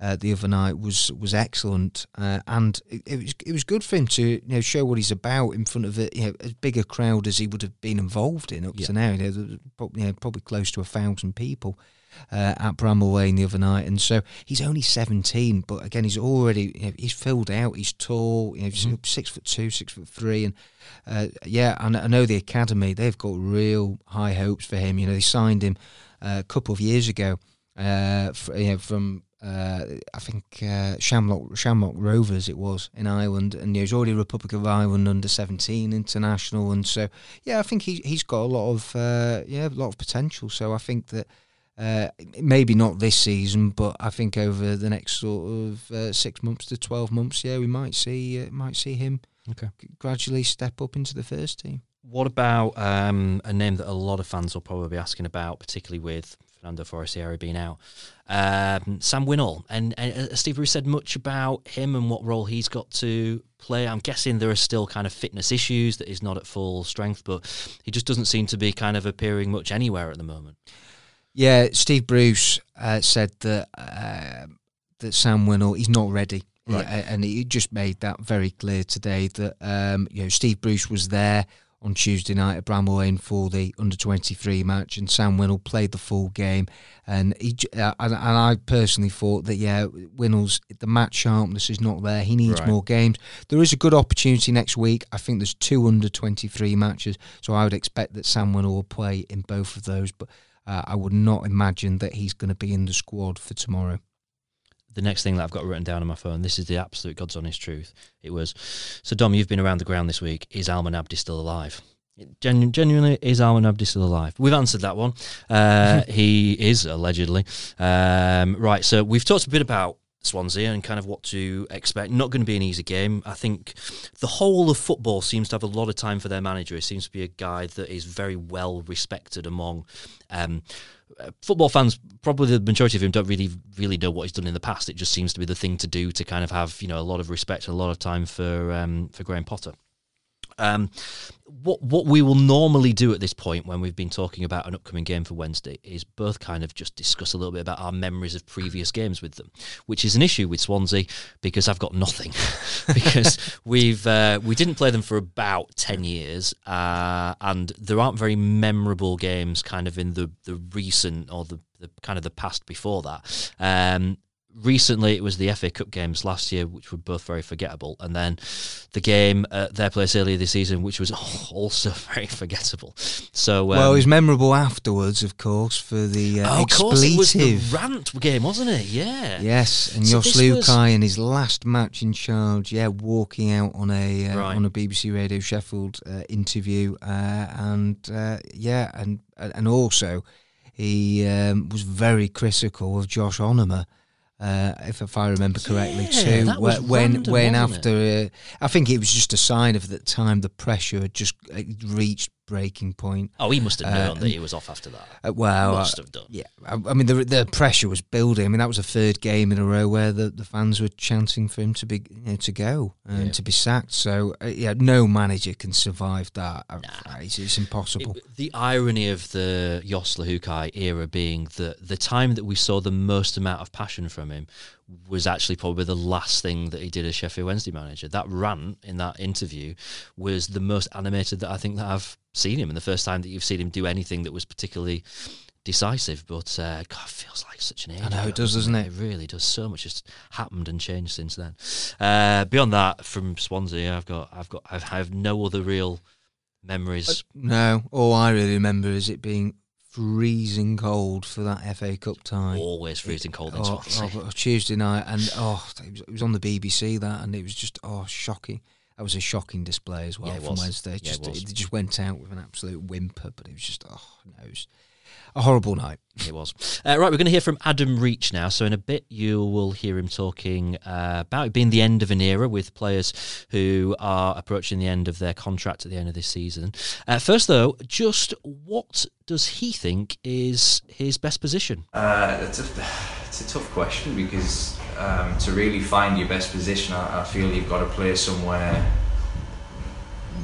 uh, the other night was was excellent, uh, and it, it, was it was good for him to you know show what he's about in front of a you know as big a crowd as he would have been involved in up Yeah. to now. You know, probably, you know, probably close to a thousand people. Uh, at Bramall Lane the other night, and so he's only seventeen, but again he's already you know, he's filled out. He's tall, you know, he's Mhm. six foot two, six foot three, and uh, yeah, I, I know the academy they've got real high hopes for him. You know, they signed him uh, a couple of years ago uh, fr you know, from I think uh, Shamrock Shamrock Rovers it was in Ireland, and you know, he's already Republic of Ireland under seventeen international, and so yeah, I think he he's got a lot of uh, yeah a lot of potential. So I think that. Uh, maybe not this season, but I think over the next sort of uh, six months to twelve months, yeah, we might see uh, might see him Okay. g- gradually step up into the first team. What about um, a name that a lot of fans will probably be asking about, particularly with Fernando Forestieri being out? Um, Sam Winnall. And, and uh, Steve Bruce said much about him and what role he's got to play. I'm guessing there are still kind of fitness issues that he's not at full strength, but he just doesn't seem to be kind of appearing much anywhere at the moment. Yeah, Steve Bruce uh, said that uh, that Sam Winnall he's not ready, Right. Yeah, and he just made that very clear today. That um, you know Steve Bruce was there on Tuesday night at Bramall Lane for the under twenty three match, and Sam Winnall played the full game. And he uh, and, and I personally thought that yeah, Winnall's the match sharpness is not there. He needs Right. more games. There is a good opportunity next week. I think there's two under twenty three matches, so I would expect that Sam Winnall will play in both of those. But uh, I would not imagine that he's going to be in the squad for tomorrow. The next thing that I've got written down on my phone, this is the absolute God's honest truth. It was, so Dom, you've been around the ground this week. Is Almen Abdi still alive? Genu- genuinely, is Almen Abdi still alive? We've answered that one. Uh, he is, allegedly. Um, right, so we've talked a bit about Swansea and kind of what to expect. Not going to be an easy game. I think the whole of football seems to have a lot of time for their manager. He seems to be a guy that is very well respected among um, uh, football fans. Probably the majority of them don't really really know what he's done in the past. It just seems to be the thing to do to kind of have you know a lot of respect and a lot of time for um, for Graham Potter. Um, what what we will normally do at this point when we've been talking about an upcoming game for Wednesday is both kind of just discuss a little bit about our memories of previous games with them, which is an issue with Swansea because I've got nothing because we've uh, we didn't play them for about ten years uh, and there aren't very memorable games kind of in the the recent or the, the kind of the past before that. Um, recently it was the FA Cup games last year, which were both very forgettable, and then the game at their place earlier this season, which was also very forgettable. So, um, well, it was memorable afterwards, of course, for the uh, oh, of course, it was the rant game, wasn't it? Yeah. Yes, and So Jos this was- in his last match in charge, yeah, walking out on a uh, Right. on a BBC Radio Sheffield uh, interview, uh, and uh, yeah, and and also he um, was very critical of Josh Onomah. Uh, if, if I remember correctly, Yeah, too, when random, when after, uh, I think it was just a sign of that time the pressure had just reached breaking point. Oh, he must have Uh, known that he was off after that. Uh, well, uh, must have done. yeah, I, I mean the the pressure was building. I mean that was the third game in a row where the, the fans were chanting for him to be you know, to go and Yeah. to be sacked. So uh, yeah, no manager can survive that. Uh, It's, it's impossible. It- the irony of the Jos Luhukay era being that the time that we saw the most amount of passion from him was actually probably the last thing that he did as Sheffield Wednesday manager. That rant in that interview was the most animated that I think that I've seen him, and the first time that you've seen him do anything that was particularly decisive. But uh, God, it feels like such an age. I know, ago, it does, doesn't it? It really does. So much has happened and changed since then. Uh, beyond that, from Swansea, I've got, I've got, I've, I have no other real memories. no, all I really remember is it being freezing cold for that FA Cup time. always freezing cold in Oh, oh, Tuesday night, and oh, it was, it was on the BBC that, and it was just oh shocking. That was a shocking display as well Yeah, it from was. Wednesday. Yeah, it Just was. they just went out with an absolute whimper, but it was just oh no, it was a horrible night. It was. Uh, right, we're going to hear from Adam Reach now. So, in a bit, you will hear him talking uh, about it being the end of an era with players who are approaching the end of their contract at the end of this season. Uh, first, though, just what does he think is his best position? Uh, it's, a, it's a tough question because um, to really find your best position, I, I feel you've got to play somewhere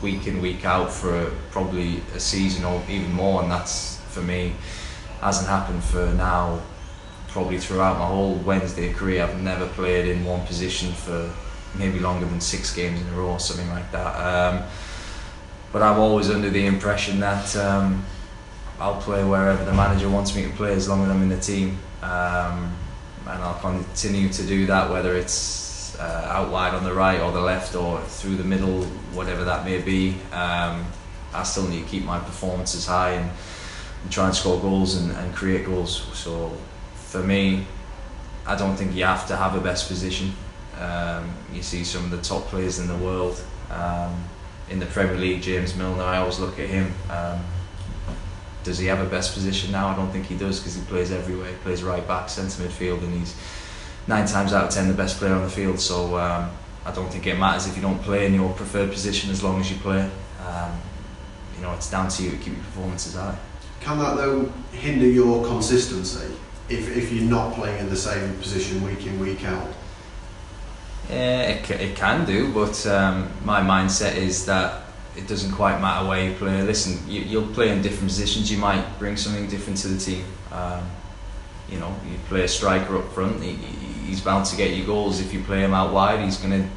week in, week out for a, probably a season or even more, and that's for me hasn't happened for now probably throughout my whole Wednesday career, I've never played in one position for maybe longer than six games in a row or something like that. Um, but I'm always under the impression that um, I'll play wherever the manager wants me to play as long as I'm in the team. Um, and I'll continue to do that, whether it's uh, out wide on the right or the left or through the middle, whatever that may be. Um, I still need to keep my performances high and, and try and score goals and, and create goals. So for me, I don't think you have to have a best position. Um, you see some of the top players in the world um, in the Premier League, James Milner. I always look at him. Um, does he have a best position now? I don't think he does because he plays everywhere. He plays right back, centre midfield, and he's nine times out of ten the best player on the field. So um, I don't think it matters if you don't play in your preferred position as long as you play. Um, you know, it's down to you to keep your performances high. Can that though hinder your consistency if, if you're not playing in the same position week in week out? Yeah, it, it can do, but um, my mindset is that it doesn't quite matter where you play. Listen, you, you'll play in different positions. You might bring something different to the team. Um, you know, you play a striker up front. He, he's bound to get you goals. If you play him out wide, he's gonna.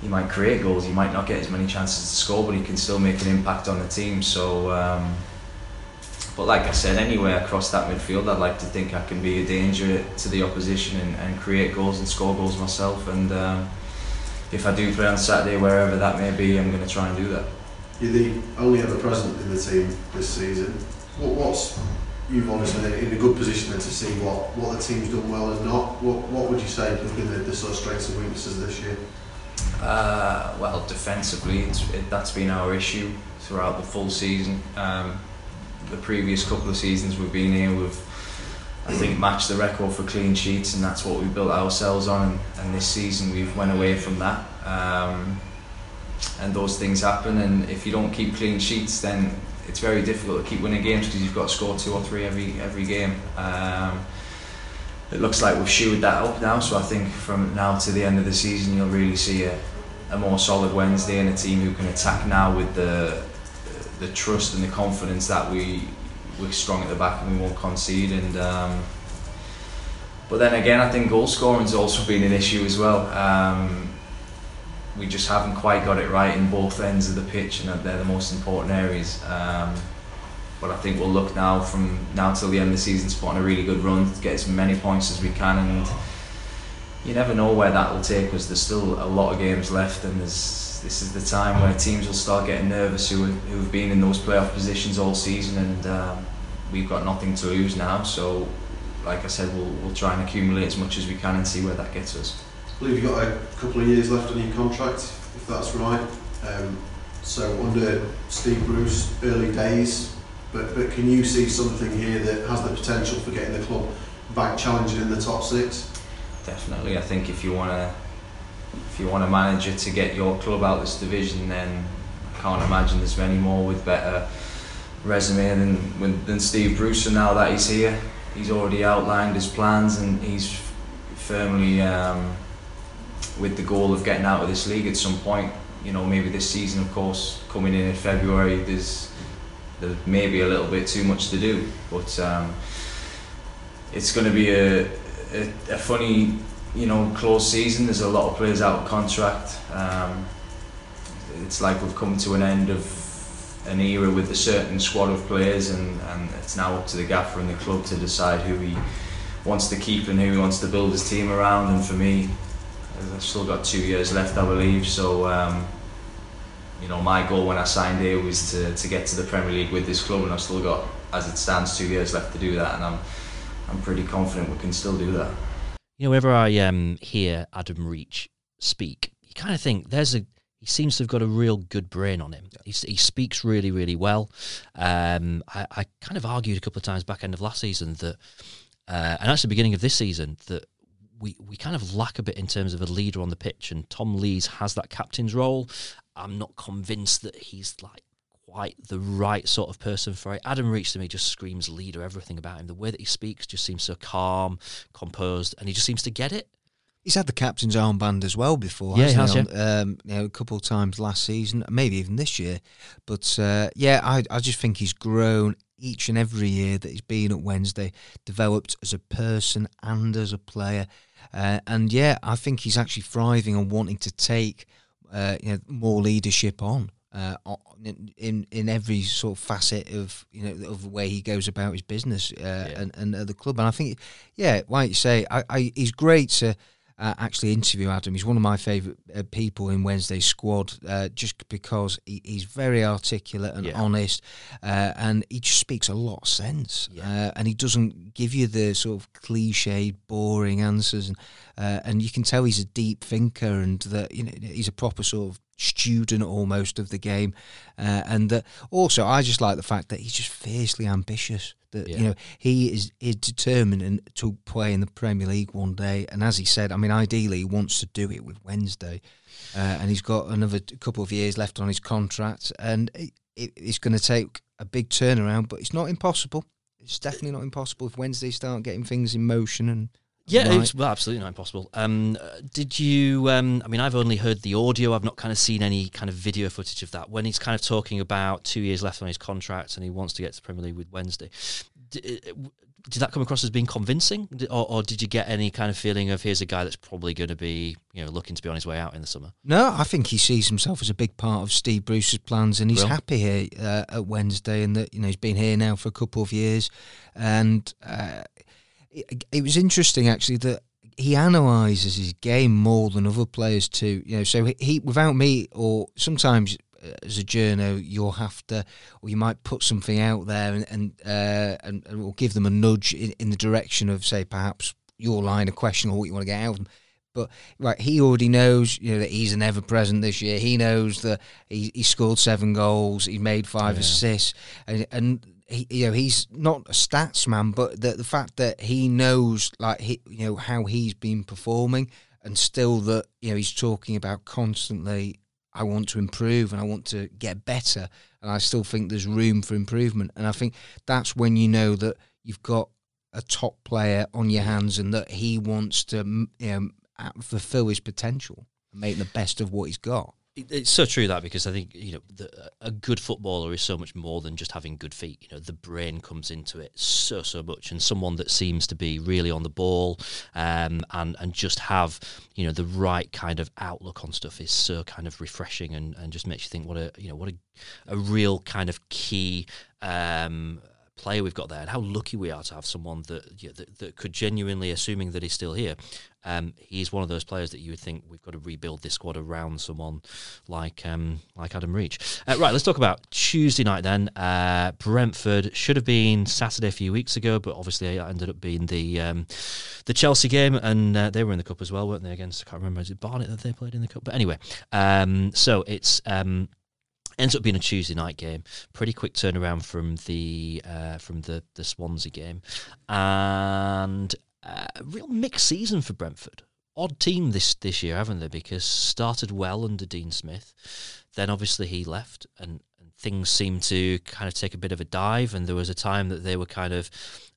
He might create goals. He might not get as many chances to score, but he can still make an impact on the team. So. Um, but like I said, anywhere across that midfield, I'd like to think I can be a danger to the opposition and, and create goals and score goals myself. And um, if I do play on Saturday, wherever that may be, I'm going to try and do that. You're the only ever present in the team this season. What, what's you've obviously in a good position then to see what, what the team's done well and not. What, what would you say have been the, the sort of strengths and weaknesses this year? Uh, well, defensively, it, that's been our issue throughout the full season. Um, the previous couple of seasons we've been here, we've I think matched the record for clean sheets, and that's what we built ourselves on. And, and this season we've went away from that. Um, and those things happen, and if you don't keep clean sheets, then it's very difficult to keep winning games because you've got to score two or three every every game. Um, it looks like we've shoed that up now, so I think from now to the end of the season, you'll really see a, a more solid Wednesday and a team who can attack now with the the trust and the confidence that we we're strong at the back and we won't concede. And um, but then again, I think goal scoring's also been an issue as well. Um, we just haven't quite got it right in both ends of the pitch, and they're the most important areas. Um, but I think we'll look now from now till the end of the season on a really good run, to get as many points as we can, and you never know where that will take us. There's still a lot of games left, and there's this is the time where teams will start getting nervous who who have been in those playoff positions all season, and um, we've got nothing to lose now. So, like I said, we'll we'll try and accumulate as much as we can and see where that gets us. I believe you've got a couple of years left on your contract, if that's right. Um, so under Steve Bruce, early days, but but can you see something here that has the potential for getting the club back challenging in the top six? Definitely, I think if you want to if you want a manager to get your club out of this division, then I can't imagine there's many more with better resume than than Steve Bruce. And now that he's here, he's already outlined his plans and he's firmly um, with the goal of getting out of this league at some point. You know, maybe this season, of course, coming in in February, there's there may be a little bit too much to do, but um, it's going to be a, a, a funny you know, close season. There's a lot of players out of contract. Um, it's like we've come to an end of an era with a certain squad of players, and, and it's now up to the gaffer and the club to decide who he wants to keep and who he wants to build his team around. And for me, I've still got two years left, I believe. So, um, you know, my goal when I signed here was to, to get to the Premier League with this club, and I've still got, as it stands, two years left to do that, and I'm I'm pretty confident we can still do that. You know, whenever I um, hear Adam Reach speak, you kind of think there's a he seems to have got a real good brain on him. He, he speaks really, really well. Um, I, I, kind of argued a couple of times back end of last season that, uh, and actually beginning of this season, that we, we kind of lack a bit in terms of a leader on the pitch, and Tom Lees has that captain's role. I'm not convinced that he's like quite the right sort of person for it. Adam Reach to me just screams leader, everything about him. The way that he speaks just seems so calm, composed, and he just seems to get it. He's had the captain's armband as well before. Yeah, he has. He yeah. Um, you know, a couple of times last season, maybe even this year. But uh, yeah, I, I just think he's grown. each and every year that he's been at Wednesday, developed as a person and as a player. Uh, and yeah, I think he's actually thriving on wanting to take uh, you know, more leadership on. Uh, in in every sort of facet of you know of the way he goes about his business uh, yeah. and and at the club, and I think, yeah, like you say, I, I he's great to uh, actually interview Adam. He's one of my favourite uh, people in Wednesday's squad, uh, just because he, he's very articulate and yeah. honest, uh, and he just speaks a lot of sense. Yeah. Uh, and he doesn't give you the sort of cliched, boring answers, and uh, and you can tell he's a deep thinker and that you know he's a proper sort of student almost of the game, uh, and that also I just like the fact that he's just fiercely ambitious. That yeah. you know he is is determined to play in the Premier League one day, and as he said, I mean, ideally he wants to do it with Wednesday, uh, and he's got another couple of years left on his contract, and it, it, it's going to take a big turnaround, but it's not impossible. It's definitely not impossible if Wednesday start getting things in motion and yeah, right. it's well, absolutely not impossible. Um, did you? Um, I mean, I've only heard the audio. I've not kind of seen any kind of video footage of that. When he's kind of talking about two years left on his contract and he wants to get to the Premier League with Wednesday, did, uh, did that come across as being convincing, or, or, did you get any kind of feeling of here's a guy that's probably going to be, you know, looking to be on his way out in the summer? No, I think he sees himself as a big part of Steve Bruce's plans, and he's Real? happy here uh, at Wednesday, and that you know he's been here now for a couple of years, and. Uh, it, it was interesting actually that he analyzes his game more than other players too. You know, so he, without me or sometimes uh, as a journo, you'll have to, or you might put something out there and and uh, and, and will give them a nudge in, in the direction of say perhaps your line of question or what you want to get out of them. But right, he already knows you know that he's an ever present this year. He knows that he, he scored seven goals, he made five yeah. assists, and, and he, you know, he's not a stats man, but the the fact that he knows, like, he, you know, how he's been performing, and still that you know he's talking about constantly. I want to improve and I want to get better, and I still think there's room for improvement. And I think that's when you know that you've got a top player on your hands, and that he wants to you know, fulfill his potential and make the best of what he's got it's so true that because I think you know the, a good footballer is so much more than just having good feet. You know, the brain comes into it so so much, and someone that seems to be really on the ball um, and and just have you know the right kind of outlook on stuff is so kind of refreshing and, and just makes you think what a you know what a a real kind of key um, player we've got there, and how lucky we are to have someone that, that, that could genuinely, assuming that he's still here, um, he's one of those players that you would think we've got to rebuild this squad around someone like um, like Adam Reach. Uh, right, let's talk about Tuesday night then. Uh, Brentford should have been Saturday a few weeks ago, but obviously it ended up being the um, the Chelsea game, and uh, they were in the cup as well, weren't they? Against I can't remember, is it Barnet that they played in the cup? But anyway, um, so it's um, ends up being a Tuesday night game. Pretty quick turnaround from the uh, from the the Swansea game, and uh, real mixed season for Brentford. Odd team this this year, haven't they? Because started well under Dean Smith, then obviously he left, and things seemed to kind of take a bit of a dive. And there was a time that they were kind of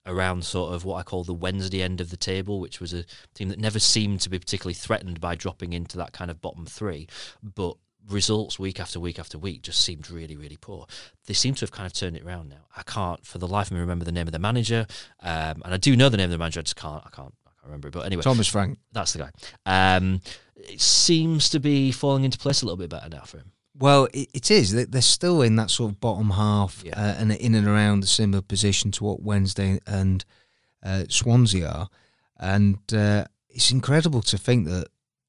around sort of what I call the Wednesday end of the table, which was a team that never seemed to be particularly threatened by dropping into that kind of bottom three, but results week after week after week just seemed really, really poor. They seem to have kind of turned it around now. I can't, for the life of me, remember the name of the manager, um, and I do know the name of the manager. I just can't. I can't. I can't remember. But anyway, Thomas Frank. That's the guy. Um, it seems to be falling into place a little bit better now for him. Well, it, it is. They're still in that sort of bottom half, yeah. uh, and in and around a similar position to what Wednesday and uh, Swansea are, and uh, it's incredible to think that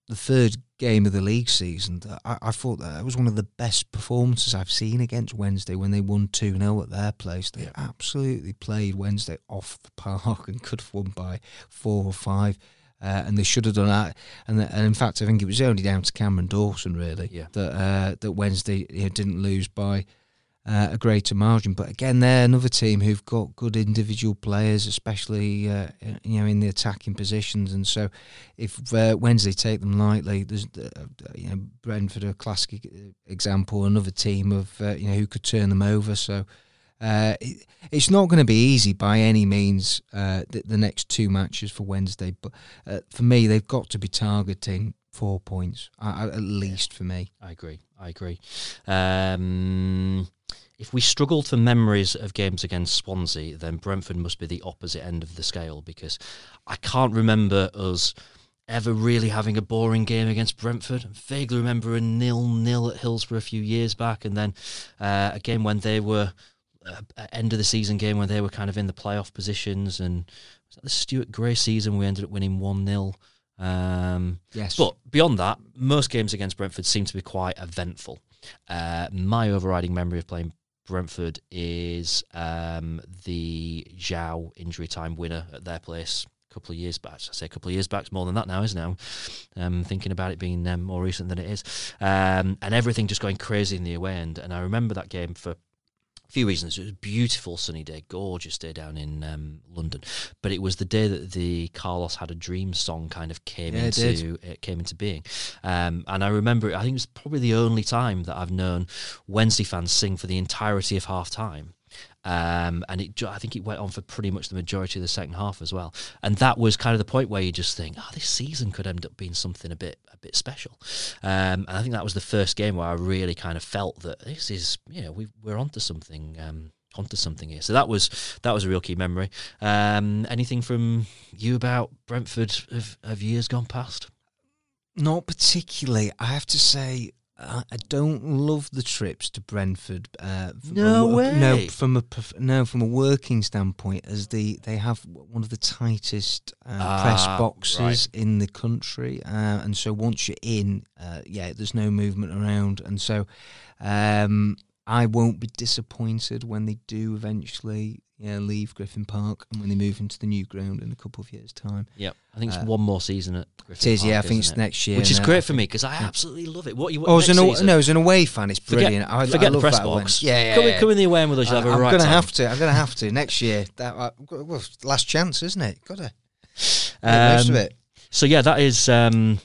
the third game of the league season, I, I thought that was one of the best performances I've seen against Wednesday when they won 2 0 at their place. They yeah. absolutely played Wednesday off the park and could have won by four or five. Uh, and they should have done that. And, and in fact, I think it was only down to Cameron Dawson really yeah. that uh, that Wednesday you know, didn't lose by uh, a greater margin. But again, they're another team who've got good individual players, especially uh, you know in the attacking positions. And so, if uh, Wednesday take them lightly, there's uh, you know Brentford a classic example, another team of uh, you know who could turn them over. So. Uh, it, it's not going to be easy by any means. The, the, next two matches for Wednesday, but for me, they've got to be targeting four points at least for me. I agree. I agree. Um, if we struggled for memories of games against Swansea, then Brentford must be the opposite end of the scale because I can't remember us ever really having a boring game against Brentford. I vaguely remember a nil-nil at Hillsborough a few years back, and then uh, a game when they were uh, end of the season game when they were kind of in the playoff positions, and was that the Stuart Gray season we ended up winning one 0 um, Yes. but beyond that, most games against Brentford seem to be quite eventful. Uh, my overriding memory of playing Brentford is um, the João injury time winner at their place a couple of years back. I say a couple of years back, it's more than that now, isn't it? I'm um, thinking about it being um, more recent than it is. Um, and everything just going crazy in the away end. And I remember that game for a few reasons. It was a beautiful sunny day, gorgeous day down in um, London. But it was the day that the Carlos Had a Dream song kind of came Yeah, it into it came into being. Um, and I remember, I think it was probably the only time that I've known Wednesday fans sing for the entirety of half time. Um, and it, I think it went on for pretty much the majority of the second half as well. And that was kind of the point where you just think, oh, this season could end up being something a bit a bit special. Um, and I think that was the first game where I really kind of felt that this is, you know, we, we're onto something. Um, onto something here. So that was that was a real key memory. Um, anything from you about Brentford of, of years gone past? Not particularly. I have to say, uh, I don't love the trips to Brentford. Uh, from No a, way. No, from a no from a working standpoint, as the they have one of the tightest uh, press Ah, boxes right. in the country, uh, and so once you're in, uh, yeah, there's no movement around, and so um, I won't be disappointed when they do eventually. Yeah, leave Griffin Park and when they move into the new ground in a couple of years' time. Yeah, I think it's Uh, one more season at It Griffin is, yeah. I think it's it? next year, Which is now, great for me because I absolutely love it. What you Oh, as an, season- no, as an away fan, it's Forget- brilliant. I, forget I the press box. Yeah, yeah. Come, in- yeah. come in the away end with us. You'll I, have a am right gonna time. have to. I'm gonna have to next year. That uh, well, last chance, isn't it? Got to most of Um, it. So yeah, that is um,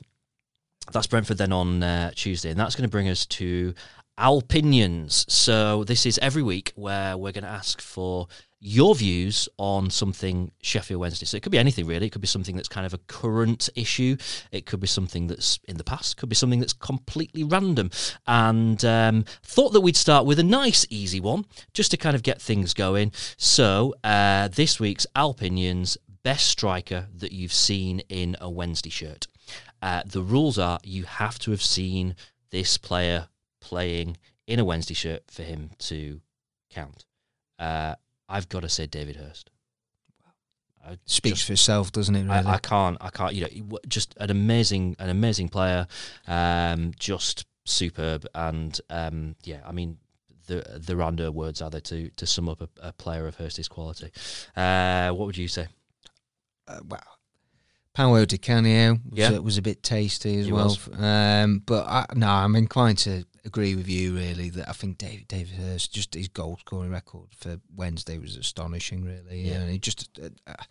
that's Brentford then on uh, Tuesday, and that's going to bring us to Alpinions. So this is every week where we're going to ask for your views on something Sheffield Wednesday. So it could be anything really. It could be something that's kind of a current issue. It could be something that's in the past. It Could be something that's completely random. And um, thought that we'd start with a nice, easy one, just to kind of get things going. So uh, this week's Alpinions best striker that you've seen in a Wednesday shirt. Uh, the rules are you have to have seen this player playing in a Wednesday shirt for him to count. Uh, I've got to say David Hirst. I Speaks just- for itself, doesn't it? Really? I, I can't. I can't. You know, just an amazing, an amazing player. Um, just superb, and um, yeah, I mean, the the rando words are there to to sum up a, a player of Hirst's quality. Uh, what would you say? uh, well, Paulo Di Canio was, Yeah. uh, was a bit tasty as He well. Um, but I, no, I'm inclined to agree with you really that I think David David Hirst just his goal scoring record for Wednesday was astonishing. Really, Yeah. And he just, uh, uh,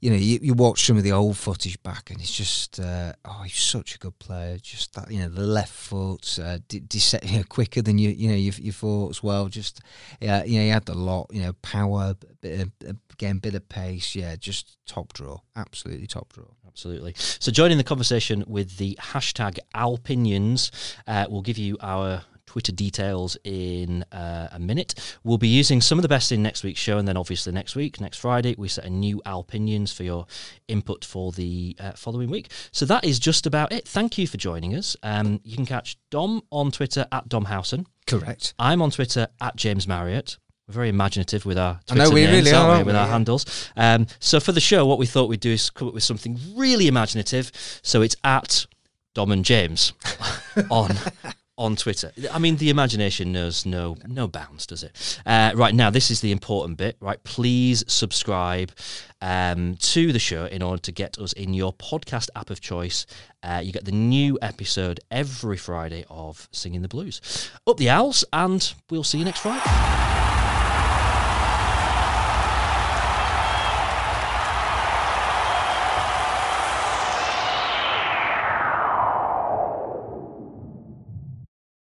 you know, you, you watch some of the old footage back, and it's just, uh, oh, he's such a good player. Just that, you know, the left foot, uh, de- de- you know, quicker than you, you know, you, you thought as well. Just, yeah, you know, he had the lot, you know, power, bit of, again, bit of pace. Yeah, just top draw, absolutely top draw. Absolutely. So, joining the conversation with the hashtag Alpinions, uh, we'll give you our Twitter details in uh, a minute. We'll be using some of the best in next week's show, and then obviously next week, next Friday, we set a new Alpinions for your input for the uh, following week. So that is just about it. Thank you for joining us. Um, you can catch Dom on Twitter at DomHowson. Correct. I'm on Twitter at James Marriott. We're very imaginative with our I know, we names, really are, we, with our handles. Um, so for the show, what we thought we'd do is come up with something really imaginative. So it's at Dom and James on on Twitter. I mean, the imagination knows no no bounds, does it? Uh, right now, this is the important bit. Right, please subscribe um, to the show in order to get us in your podcast app of choice. Uh, you get the new episode every Friday of Singing the Blues. Up the owls, and we'll see you next Friday.